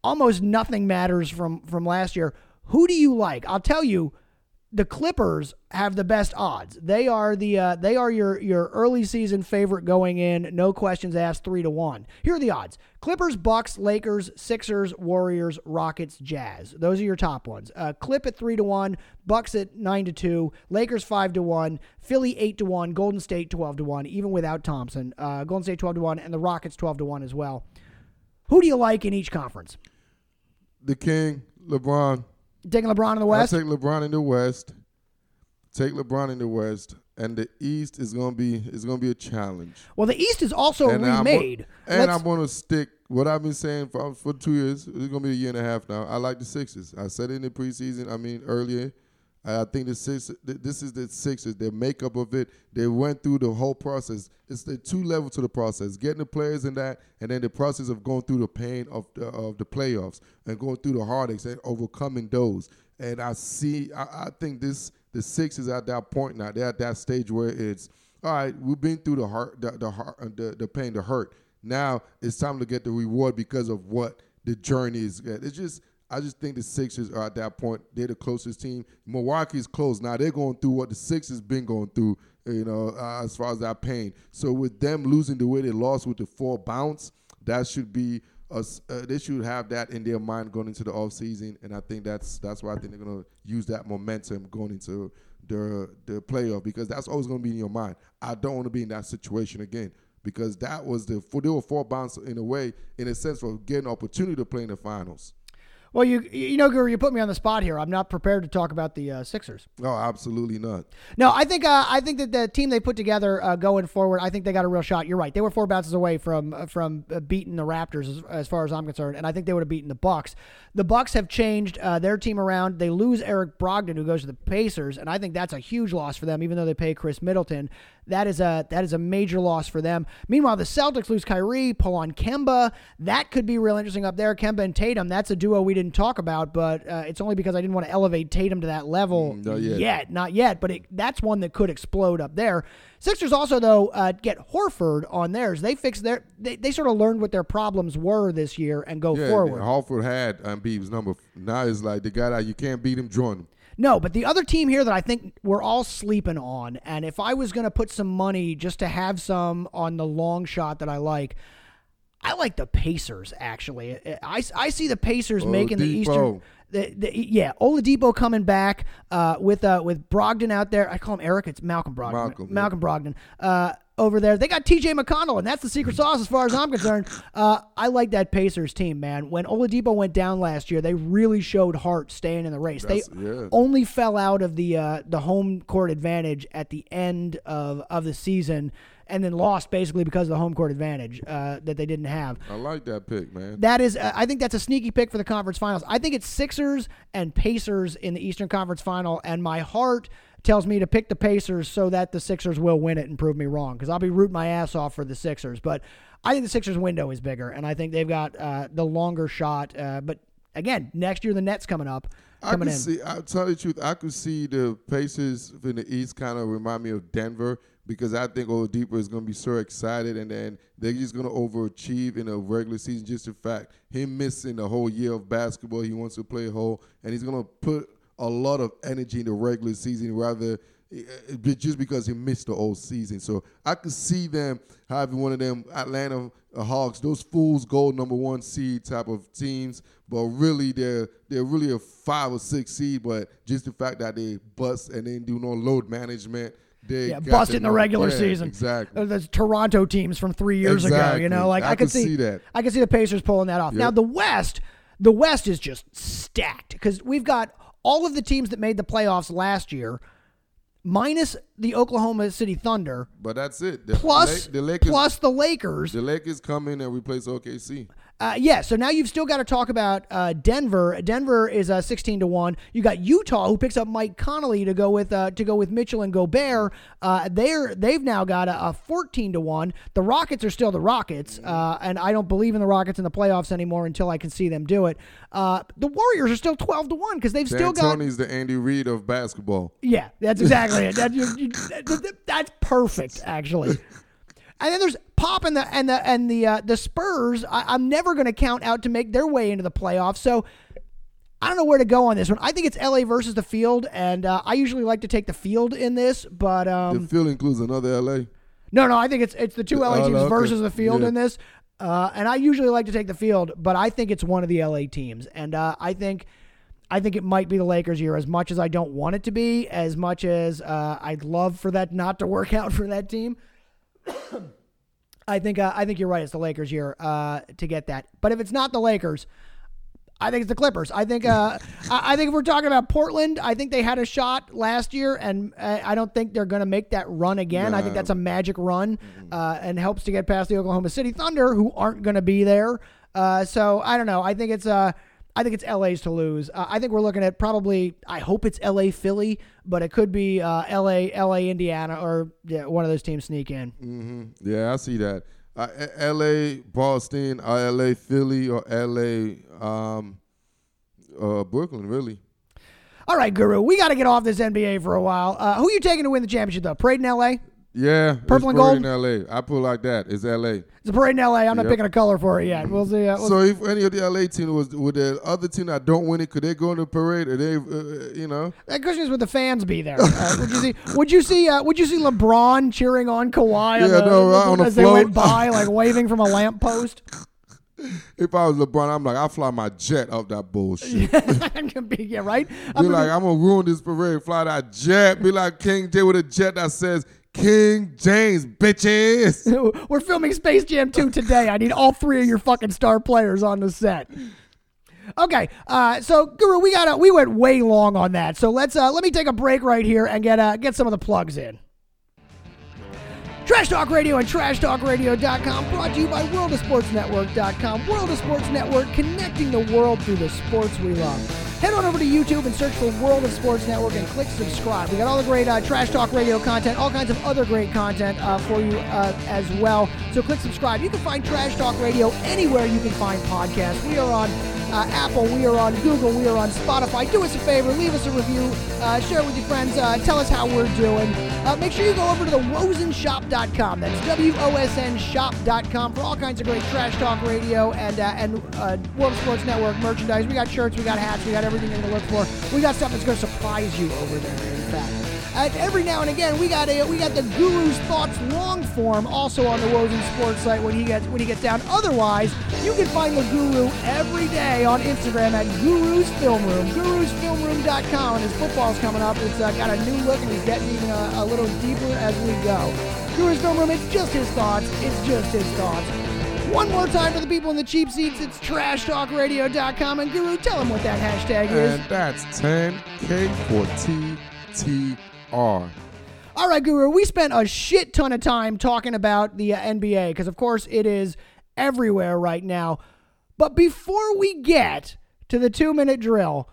Almost nothing matters from from last year. Who do you like? I'll tell you, the Clippers have the best odds. They are the uh, they are your your early season favorite going in, no questions asked, three to one. Here are the odds: Clippers, Bucks, Lakers, Sixers, Warriors, Rockets, Jazz. Those are your top ones. Uh, Clip at three to one, Bucks at nine to two, Lakers five to one, Philly eight to one, Golden State twelve to one, even without Thompson. Uh, Golden State twelve to one, and the Rockets twelve to one as well. Who do you like in each conference? The King, LeBron. Taking LeBron in the West. I'll take LeBron in the West. Take LeBron in the West, and the East is gonna be is gonna be a challenge. well, the East is also and I'm, remade. and Let's- I'm gonna stick what I've been saying for for two years. It's gonna be a year and a half now. I like the Sixers. I said it in the preseason. I mean earlier. I think the six. This is the Sixers. Their makeup of it. They went through the whole process. It's the two levels to the process: getting the players in that, and then the process of going through the pain of the, of the playoffs and going through the heartaches and overcoming those. And I see. I, I think this the Sixers at that point now. They're at that stage where it's all right. We've been through the heart, the the heart, uh, the, the pain, the hurt. Now it's time to get the reward because of what the journey is. It's just I just think the Sixers are at that point. They're the closest team. Milwaukee's close now. They're going through what the Sixers been going through. You know, uh, as far as that pain. So with them losing the way they lost with the four bounce, that should be us, uh, they should have that in their mind going into the off season, and I think that's that's why I think they're gonna use that momentum going into the the playoff because that's always gonna be in your mind. I don't want to be in that situation again because that was the they were four bounce in a way, in a sense, for getting opportunity to play in the finals. Well, you you know, Guru, you put me on the spot here. I'm not prepared to talk about the uh, Sixers. No, absolutely not. No, I think uh, I think that the team they put together uh, going forward, I think they got a real shot. You're right; they were four bounces away from uh, from uh, beating the Raptors, as, as far as I'm concerned, and I think they would have beaten the Bucks. The Bucks have changed uh, their team around. They lose Eric Brogdon, who goes to the Pacers, and I think that's a huge loss for them. Even though they pay Khris Middleton, that is a that is a major loss for them. Meanwhile, the Celtics lose Kyrie, pull on Kemba. That could be real interesting up there. Kemba and Tatum. That's a duo we didn't talk about, but uh, it's only because I didn't want to elevate Tatum to that level Mm, not yet. not yet. But it, that's one that could explode up there. Sixers also though uh, get Horford on theirs. They fix their they, they sort of learned what their problems were this year and go Yeah, forward. Horford had Embiid's number. Now it's like the guy that you can't beat him, join him. No, but the other team here that I think we're all sleeping on, and if I was going to put some money just to have some on the long shot that I like, I like the Pacers. Actually, I, I see the Pacers making the Oladipo. Eastern. The, the, yeah, Oladipo coming back uh, with uh, with Brogdon out there. I call him Eric. It's Malcolm Brogdon. Malcolm, yeah. Brogdon. Uh, over there, they got T.J. McConnell, and that's the secret sauce as far as I'm concerned. Uh, I like that Pacers team, man. When Oladipo went down last year, they really showed heart staying in the race. They yeah. only fell out of the uh, the home court advantage at the end of, of the season, and then lost basically because of the home court advantage uh, that they didn't have. I like that pick, man. That is, uh, I think that's a sneaky pick for the conference finals. I think it's Sixers and Pacers in the Eastern Conference Final, and my heart tells me to pick the Pacers so that the Sixers will win it and prove me wrong because I'll be rooting my ass off for the Sixers. But I think the Sixers window is bigger, and I think they've got uh, the longer shot. Uh, but again, next year the Nets coming up, I coming could in. see. I'll tell you the truth. I could see the Pacers in the East kind of remind me of Denver because I think Oladipo is going to be so excited, and then they're just going to overachieve in a regular season. Just the fact him missing a whole year of basketball, he wants to play whole, and he's going to put a lot of energy in the regular season rather. eh, Just because he missed the whole season, so I could see them having one of them Atlanta Hawks, those fools gold number one seed type of teams, but really they're they're really a five or six seed. But just the fact that they bust and they do no load management, they Yeah, bust it in the regular yeah, season. Exactly. Those Toronto teams from three years ago. You know, like I, I could see, see that. I could see the Pacers pulling that off. Now the West, the West is just stacked because we've got all of the teams that made the playoffs last year, minus the Oklahoma City Thunder, But that's it. The, plus the Lakers, plus the Lakers. the Lakers come in and replace OKC. Uh, yeah, so now you've still got to talk about uh, Denver. Denver is uh, sixteen to one. You got Utah, who picks up Mike Conley to go with uh, to go with Mitchell and Gobert. Uh, they're they've now got a, a fourteen to one. The Rockets are still the Rockets, uh, and I don't believe in the Rockets in the playoffs anymore until I can see them do it. Uh, the Warriors are still twelve to one because they've still got D'Antoni's the Andy Reid of basketball. yeah, that's exactly it. That, you, you, that- that's perfect, actually. And then there's Pop and the and the and the uh, the Spurs. I, I'm never going to count out to make their way into the playoffs. So I don't know where to go on this one. I think it's LA versus the field, and uh, I usually like to take the field in this. But um, the field includes another LA. no, no, I think it's it's the two LA Oh, teams okay. versus the field Yeah. in this. Uh, and I usually like to take the field, but I think it's one of the LA teams, and uh, I think I think it might be the Lakers year. As much as I don't want it to be, as much as uh, I'd love for that not to work out for that team. I think uh, I think you're right. It's the Lakers year uh, to get that. But if it's not the Lakers, I think it's the Clippers. I think uh, I I think if we're talking about Portland, I think they had a shot last year, and uh, I don't think they're going to make that run again. I think that's a magic run, uh, and helps to get past the Oklahoma City Thunder, who aren't going to be there. Uh, so I don't know. I think it's uh, I think it's LA's to lose. Uh, I think we're looking at probably. I hope it's LA Philly, but it could be uh, LA LA Indiana or yeah, one of those teams sneak in. Yeah, I see that. Uh, L.A., Boston, or L.A., Philly, or L.A., um, uh, Brooklyn, really. All right, Guru, we got to get off this NBA for a while. Uh, who are you taking to win the championship though? Parade in LA. Yeah, Purple and gold? in L.A. I put like that. It's L.A. It's a parade in LA. I'm not Yep. picking a color for it yet. We'll see. Uh, we'll So if any of the L.A. team was with the other team that don't win it, could they go in the parade? Or they, uh, you know? That question is would the fans be there? Uh, would you see? Would you see? Uh, would you see LeBron cheering on Kawhi on Yeah, the- no, right on the as they went float. by, like waving from a lamppost? If I was LeBron, I'm like, I fly my jet up that bullshit. yeah, right. Be I'm gonna- like, I'm gonna ruin this parade. Fly that jet. Be like King J with a jet that says King James, bitches. We're filming Space Jam 2 today. I need all three of your fucking star players on the set. Okay, uh, so Guru, we got we went way long on that. So let's uh, let me take a break right here and get uh, get some of the plugs in. Trash Talk Radio and TrashTalkRadio.com brought to you by WorldOfSportsNetwork.com. World of Sports Network connecting the world through the sports we love. Head on over to YouTube and search for World of Sports Network and click subscribe. We got all the great uh, Trash Talk Radio content, all kinds of other great content uh, for you uh, as well. So click subscribe. You can find Trash Talk Radio anywhere you can find podcasts. We are on uh, Apple, we are on Google, we are on Spotify. Do us a favor, leave us a review, uh, share it with your friends, uh, tell us how we're doing. Uh, make sure you go over to the wosenshop.com. That's W O S N shop.com for all kinds of great trash talk radio and uh, and uh, World Sports Network merchandise. We got shirts, we got hats, we got everything you're going to look for. We got stuff that's going to surprise you over there, in fact. And every now and again, we got a we got the Guru's Thoughts long form also on the Wozen Sports site when he gets when he gets down. Otherwise, you can find the Guru every day on Instagram at Guru's Film Room, GurusFilmRoom.com. And his football's coming up. It's uh, got a new look and he's getting uh, a little deeper as we go. Guru's Film Room. It's just his thoughts. It's just his thoughts. One more time for the people in the cheap seats. It's TrashTalkRadio.com. And Guru, tell them what that hashtag is. and that's 10K4TTR. All right, Guru, we spent a shit ton of time talking about the uh, NBA because, of course, it is everywhere right now. But before we get to the two minute drill,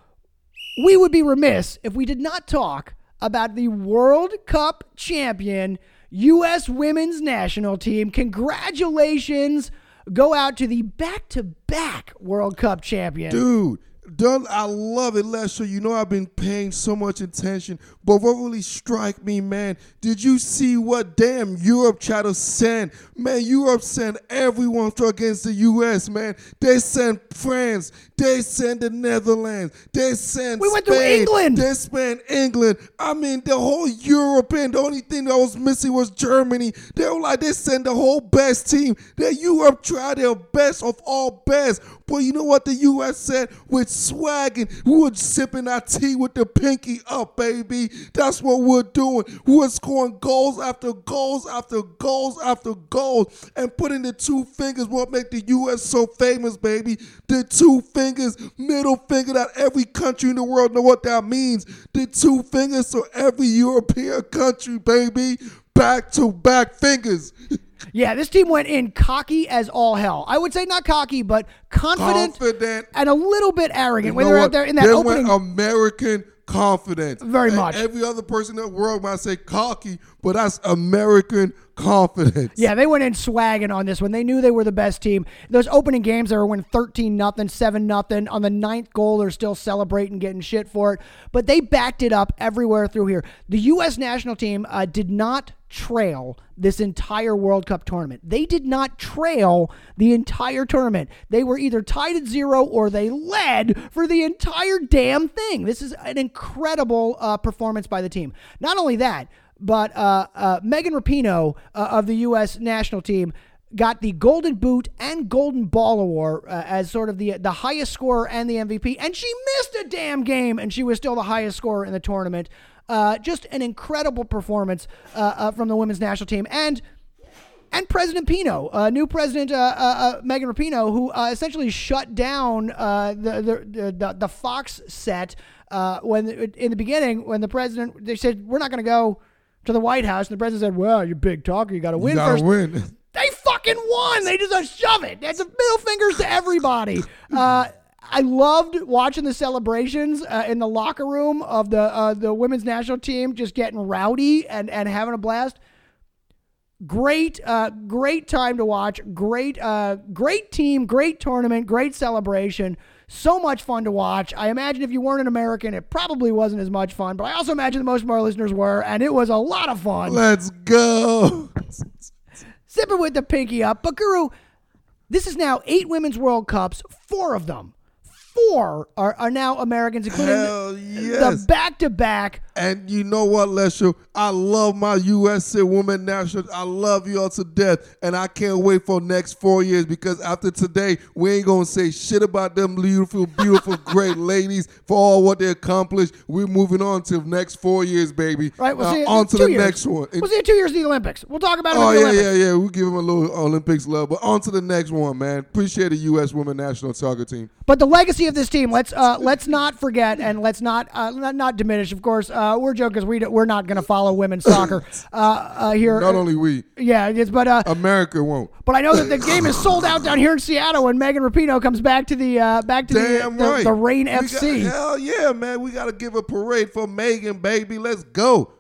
we would be remiss if we did not talk about the World Cup champion U.S. women's national team. Congratulations go out to the back to back World Cup champion. Dude, Done, I love it, Lester. You know I've been paying so much attention, but what really struck me, man, did you see what damn Europe tried to send? Man, Europe sent everyone against the U.S. Man, they sent France, they send the Netherlands, they send We went Spain, England. They sent England. I mean, the whole European. The only thing that was missing was Germany. They were like they send the whole best team. That Europe tried their best of all best. But you know what the U.S. said? With swagging, we were sipping our tea with the pinky up, baby. That's what we're doing. We're scoring goals after goals after goals after goals and putting the two fingers what make the U.S. so famous, baby. The two fingers, middle finger that every country in the world know what that means. The two fingers to every European country, baby. Back to back fingers. Yeah, this team went in cocky as all hell. I would say not cocky, but confident, Confident. and a little bit arrogant You when they're what? out there in that They opening. went American confidence. Very And much. Every other person in the world might say cocky, but that's American confidence. Yeah, they went in swagging on this one. They knew they were the best team. Those opening games, they were winning 13 nothing, 7 nothing. On the ninth goal, they're still celebrating, getting shit for it. But they backed it up everywhere through here. The U.S. national team uh, did not trail this entire World Cup tournament. They did not trail the entire tournament. They were either tied at zero or they led for the entire damn thing. This is an incredible uh, performance by the team. Not only that, but uh, uh, Megan Rapinoe uh, of the U.S. national team got the Golden Boot and Golden Ball Award uh, as sort of the the highest scorer and the MVP, and she missed a damn game, and she was still the highest scorer in the tournament. Uh, just an incredible performance uh, from the women's national team, and and President Pino, uh, new president Megan Rapinoe, who essentially shut down the, the the the Fox set when in the beginning when the president they said we're not going to go to the White House, and the president said, "Well, you're big talker, you got to You win gotta first. win. They fucking won. They just uh, shove it. That's a middle fingers to everybody. Uh, I loved watching the celebrations uh, in the locker room of the uh, the women's national team, just getting rowdy and, and having a blast. Great, uh, great time to watch. Great, uh, great team. Great tournament. Great celebration. So much fun to watch. I imagine if you weren't an American, it probably wasn't as much fun. But I also imagine that most of our listeners were, and it was a lot of fun. Let's go. sipping with the pinky up. But Guru, this is now eight women's World Cups. Four of them, four are, are now Americans, including yes. the back to back. And you know what, Lesho? I love my USA women national. I love y'all to death, and I can't wait for next four years because after today, we ain't gonna say shit about them beautiful, beautiful, great ladies for all what they accomplished. We're moving on to the next four years, baby. Right, we'll Uh, see on to the years. next one. We'll see you two years in the Olympics. We'll talk about it Oh yeah, yeah, yeah. We'll give them a little Olympics love, but on to the next one, man. Appreciate the U.S. Women National Soccer Team. But the legacy of this team, let's uh, let's not forget and let's not uh, not, not diminish. Of course, uh, we're joking because we, we're not going to follow women's soccer uh, uh, here. Not only we, yeah, it's, but uh, America won't. but I know that the game is sold out down here in Seattle when Megan Rapinoe comes back to the uh, back to the, Damn the, right. the Reign We FC. Got, hell yeah, man. We got to give a parade for Megan, baby. Let's go.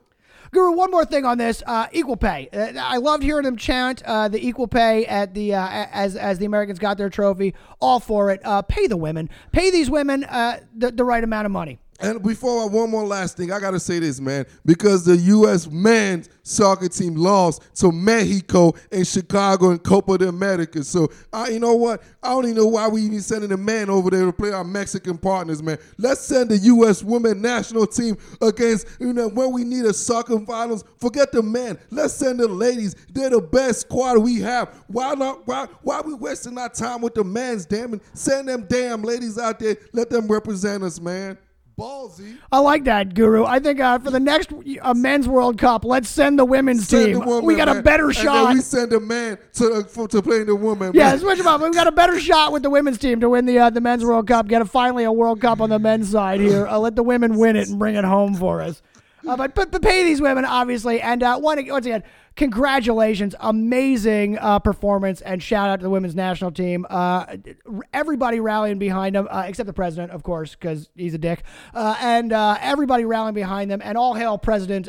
Guru, one more thing on this: uh, equal pay. Uh, I loved hearing them chant uh, the equal pay at the uh, as as the Americans got their trophy. All for it. Uh, pay the women. Pay these women uh, the, the right amount of money. And before I, one more last thing, I gotta say this, man, because the U.S. men's soccer team lost to Mexico in Chicago in Copa de America. So, I, you know what? I don't even know why we even sending a man over there to play our Mexican partners, man. Let's send the U.S. women national team against, you know, when we need a soccer finals. Forget the men. Let's send the ladies. They're the best squad we have. Why not? Why? Why we wasting our time with the men's? Damn it! Send them damn ladies out there. Let them represent us, man. Ballsy. I like that, Guru. I think uh, for the next uh, men's World Cup, let's send the women's Send team. the woman, we got a man. better And shot. we send a man to for, to play the woman. yeah, switch them up. We've got a better shot with the women's team to win the uh, the men's World Cup. Get a finally a World Cup on the men's side here. Uh, let the women win it and bring it home for us. Uh, but, but but pay these women obviously, and uh, one once again, congratulations, amazing uh, performance, and shout out to the women's national team. Uh, everybody rallying behind them, uh, except the president, of course, because he's a dick, uh, and everybody rallying behind them, and all hail President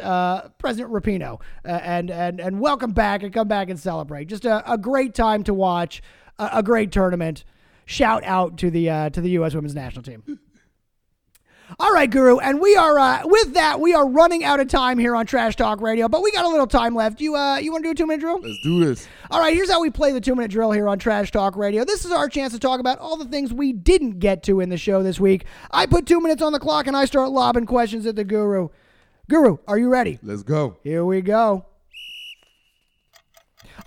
President Rapinoe, and and and welcome back and come back and celebrate. Just a, a great time to watch, a, a great tournament. Shout out to the to the U.S. women's national team. All right, Guru, and we are uh, with that. We are running out of time here on Trash Talk Radio, but we got a little time left. You uh, you want to do a two minute drill? Let's do this. All right, here's how we play the two minute drill here on Trash Talk Radio. This is our chance to talk about all the things we didn't get to in the show this week. I put two minutes on the clock and I start lobbing questions at the Guru. Guru, are you ready? Let's go. Here we go.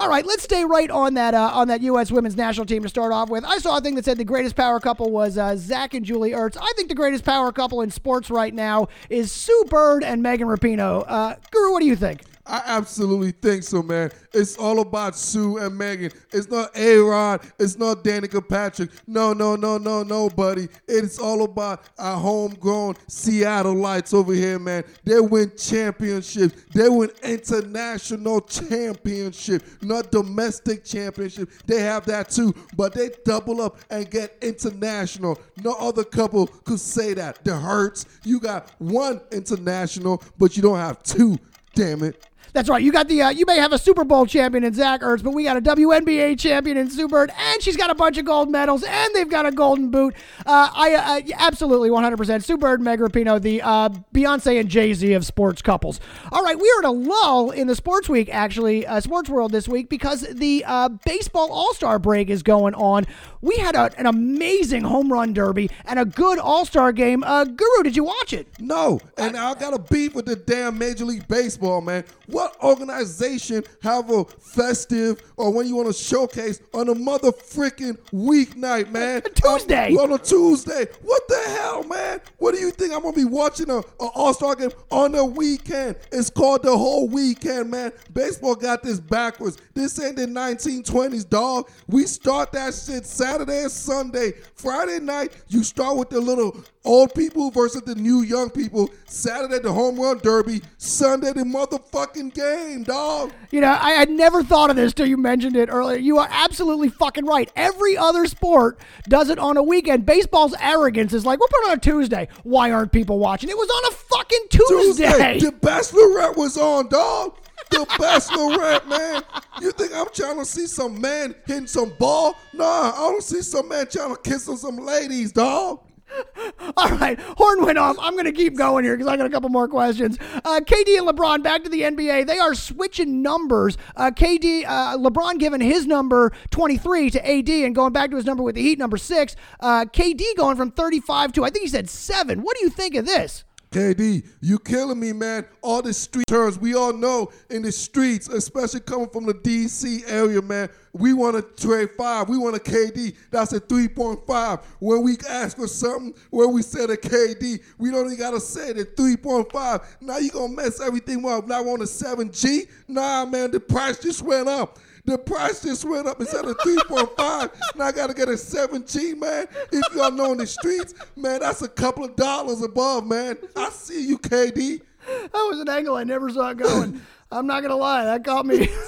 All right, let's stay right on that uh, on that U.S. women's national team to start off with. I saw a thing that said the greatest power couple was uh, Zach and Julie Ertz. I think the greatest power couple in sports right now is Sue Bird and Megan Rapinoe. Uh, Guru, what do you think? I absolutely think so, man. It's all about Sue and Megan. It's not A Rod. It's not Danica Patrick. No, no, no, no, no, buddy. It's all about our homegrown Seattle Lights over here, man. They win championships. They win international championship, not domestic championship. They have that too, but they double up and get international. No other couple could say that. The Hurts, you got one international, but you don't have two. Damn it. That's right. You got the. Uh, you may have a Super Bowl champion in Zach Ertz, but we got a WNBA champion in Sue Bird, and she's got a bunch of gold medals, and they've got a golden boot. Uh, I uh, absolutely 100% Sue Bird, Meg Rapinoe, the uh, Beyonce and Jay Z of sports couples. All right, we are at a lull in the sports week, actually, uh, sports world this week because the uh, baseball All Star break is going on. We had a, an amazing home run derby and a good All Star game. Guru, did you watch it? No, and I got a beef with the damn Major League Baseball, man. What organization have a festive or when you want to showcase on a mother freaking weeknight, man? Tuesday. Um, on a Tuesday. What the hell, man? What do you think I'm gonna be watching a, a All Star game on a weekend? It's called the whole weekend, man. Baseball got this backwards. This ain't the 1920s, dog. We start that shit Saturday and Sunday. Friday night, you start with the little old people versus the new young people. Saturday, the home run derby. Sunday, the motherfucking game, dog. You know, I had never thought of this till you mentioned it earlier. You are absolutely fucking right. Every other sport does it on a weekend. Baseball's arrogance is like, we'll put it on a Tuesday. Why aren't people watching? It was on a fucking Tuesday. The Bachelorette was on, dog. The Bachelorette, man. You think I'm trying to see some man hitting some ball? Nah, I don't see some man trying to kiss on some ladies, dog. All right, horn went off. I'm going to keep going here because I got a couple more questions. Uh, KD and LeBron back to the NBA. They are switching numbers. Uh, KD, uh, LeBron giving his number 23 to AD and going back to his number with the Heat, number six. Uh, KD going from 35 to I think he said seven. What do you think of this? KD, you killing me, man. All the street terms, we all know in the streets, especially coming from the DC area, man. We want to trade five. We want a KD. That's a 3.5. When we ask for something, when we said a KD, we don't even got to say the 3.5. Now you to mess everything up. Now want a 7G? Nah, man, the price just went up. The price just went up instead of 3.5. now I gotta get a 17, man. If y'all know in the streets, man, that's a couple of dollars above, man. I see you, KD. That was an angle I never saw coming. I'm not gonna lie, that got me.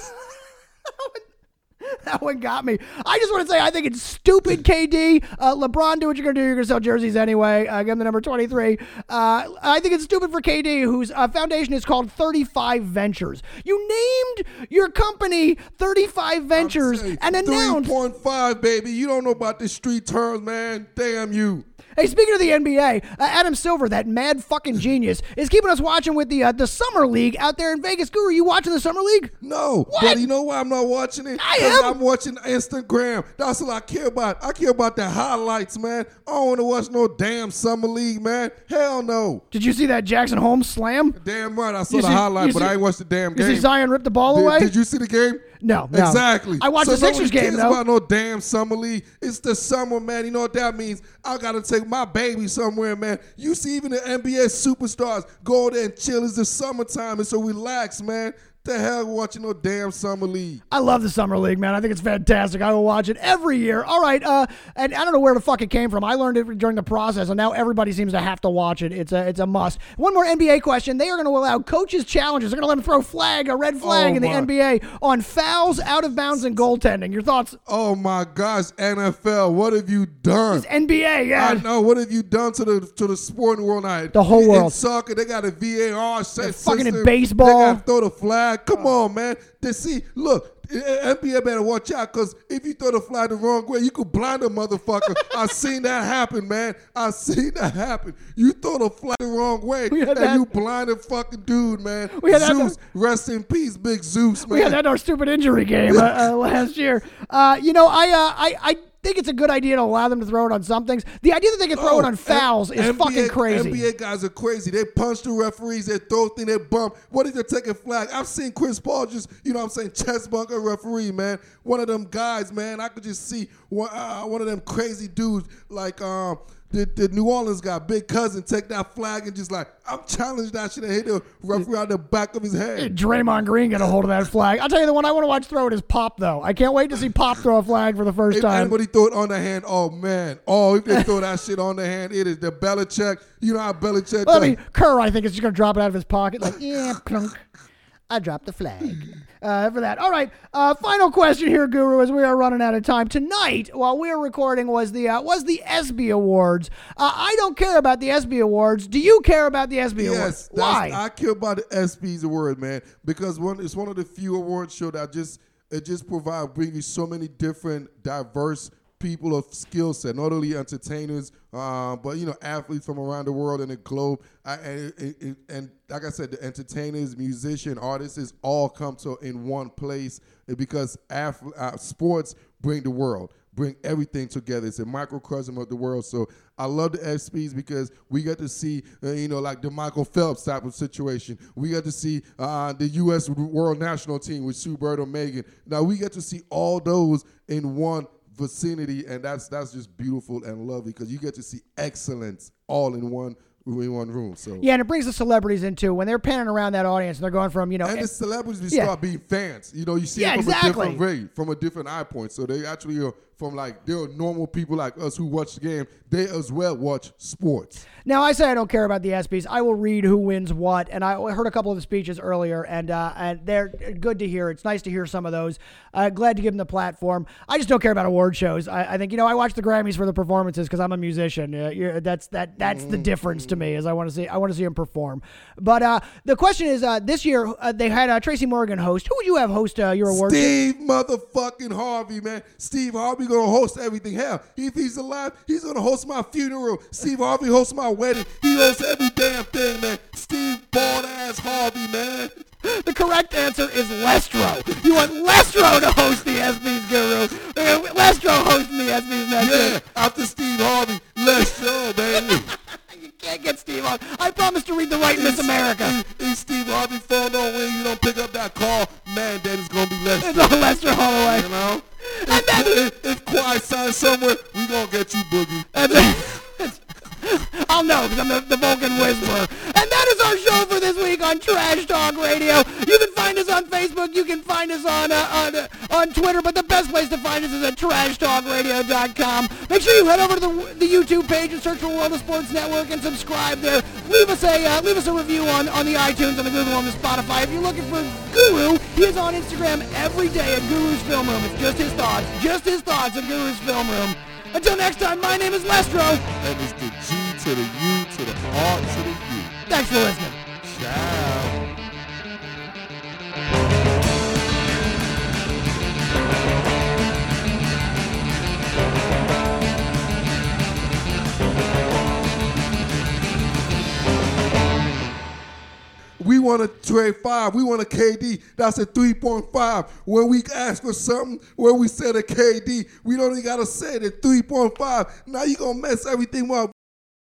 that one got me. I just want to say I think it's stupid, KD. Uh, LeBron, do what you're gonna do. You're gonna sell jerseys anyway. Uh, give him the number 23. Uh, I think it's stupid for KD, whose uh, foundation is called 35 Ventures. You named your company 35 Ventures and announced 3.5, baby. You don't know about the street terms, man. Damn you. Hey, speaking of the NBA, uh, Adam Silver, that mad fucking genius, is keeping us watching with the uh, the summer league out there in Vegas. Guru, you watching the summer league? No, What? but you know why I'm not watching it? I am. I'm watching Instagram. That's all I care about. I care about the highlights, man. I don't want to watch no damn summer league, man. Hell no. Did you see that Jackson Holmes slam? Damn right, I saw You the see- highlight, but see- I ain't watched the damn game. Did Zion rip the ball Did, away? did you see the game? No, no. Exactly. I watched so the Sixers game though. about no damn summer league. It's the summer, man. You know what that means? I gotta take my baby somewhere, man. You see, even the NBA superstars go there and chill. It's the summertime. It's so relax, man. The hell watching no damn summer league. I love the summer league, man. I think it's fantastic. I will watch it every year. All right, uh, and I don't know where the fuck it came from. I learned it during the process, and now everybody seems to have to watch it. It's a it's a must. One more NBA question: They are going to allow coaches challenges. They're going to let them throw flag, a red flag Oh, in the my. NBA on fouls, out of bounds, and goaltending. Your thoughts? Oh my gosh, NFL, what have you done? NBA, yeah. I know. What have you done to the to the sporting world now? The whole in, world. In soccer, they got a VAR set fucking in baseball. They got to throw the flag. Come on, man. They see, look, NBA better watch out because if you throw the flag the wrong way, you could blind a motherfucker. I seen that happen, man. I seen that happen. You throw the flag the wrong way, and that- you blind a fucking dude, man. We had that- Zeus, rest in peace, big Zeus, man. We had that in our stupid injury game uh, uh, last year. Uh, you know, I, uh, I I think it's a good idea to allow them to throw it on some things. The idea that they can throw it on Oh, fouls N- is NBA fucking crazy. NBA guys are crazy. They punch the referees, they throw things, they bump. What if they're taking flag? I've seen Chris Paul just, you know what I'm saying, chest bump a referee, man. One of them guys, man, I could just see one, uh, one of them crazy dudes like um the, the New Orleans guy, big cousin, take that flag and just like, I'm challenged that shit and hit the referee out the back of his head. Draymond Green got a hold of that flag. I'll tell you the one I want to watch throw it is Pop though. I can't wait to see Pop throw a flag for the first If time. anybody throw it on the hand, oh man. Oh, if they throw that shit on the hand, it is the Belichick. You know how Belichick I does. mean, Kerr, I think is just gonna drop it out of his pocket, like yeah, plunk. I dropped the flag uh, for that. All right, uh, final question here, Guru, as we are running out of time tonight. While we are recording, was the uh, was the ESPY Awards. Uh, I don't care about the ESPY Awards. Do you care about the ESPY Yes, Awards? Why? I care about the ESPYS award, man, because one it's one of the few awards show that just it just provide bring you so many different diverse people of skill set, not only entertainers, uh, but you know athletes from around the world and the globe. I, and, and like I said, the entertainers, musician, artists, all come to in one place because ath- uh, sports bring the world bring everything together. It's a microcosm of the world. So I love the ESPYs because we get to see, uh, you know, like the Michael Phelps type of situation. We get to see uh, the U.S. World National Team with Sue Bird or Megan. Now we get to see all those in one vicinity, and that's that's just beautiful and lovely because you get to see excellence all in one in one room. So yeah, and it brings the celebrities into when they're panning around that audience and they're going from you know and the eh, celebrities Yeah. start being fans. You know, you see Yeah, it from exactly. a different way, from a different eye point. So they actually are from like there are normal people like us who watch the game. They as well watch sports. Now I say I don't care about the ESPYS. I will read who wins what, and I heard a couple of the speeches earlier, and uh, and they're good to hear. It's nice to hear some of those. Uh, glad to give them the platform. I just don't care about award shows. I, I think you know I watch the Grammys for the performances because I'm a musician. Uh, that's that that's the difference to me. Is I want to see I want to see them perform. But uh, the question is, uh, this year uh, they had uh, Tracy Morgan host. Who would you have host uh, your award? show? Steve motherfucking Harvey, man. Steve Harvey gonna host everything. Hell, if he's alive, he's gonna host my funeral. Steve Harvey hosts my wedding. He hosts every damn thing, man. Steve born ass Harvey, man. The correct answer is Lestro. You want Lestro to host the ESPYS Guru. Uh, Lestro hosting the ESPYS next year. Yeah, after Steve Harvey, show, baby. You can't get Steve on. I promise to read the right Miss America. If Steve Harvey phone don't ring, you don't pick up that call, it's gonna be Lester. It's all Lester Holloway. You know? And then- if, if Kawhi signs somewhere, we gonna get you boogie. And then- I'll know because I'm the, the Vulcan Whisperer. And that is our show for this week on Trash Talk Radio. You can find us on Facebook. You can find us on uh, on, uh, on Twitter. But the best place to find us is at TrashTalkRadio.com. Make sure you head over to the, the YouTube page and search for World of Sports Network and subscribe there. Leave us a uh, leave us a review on, on the iTunes, on the Google, on the Spotify. If you're looking for Guru, he is on Instagram every day at Guru's Film Room. It's just his thoughts, just his thoughts at Guru's Film Room. Until next time, my name is Lestro. And it's the G to the U to the R to the U. Thanks for listening. Ciao. We want a trade five. We want a KD. That's a 3.5. When we ask for something, when we said a KD, we don't even got to say the 3.5. Now you going to mess everything up.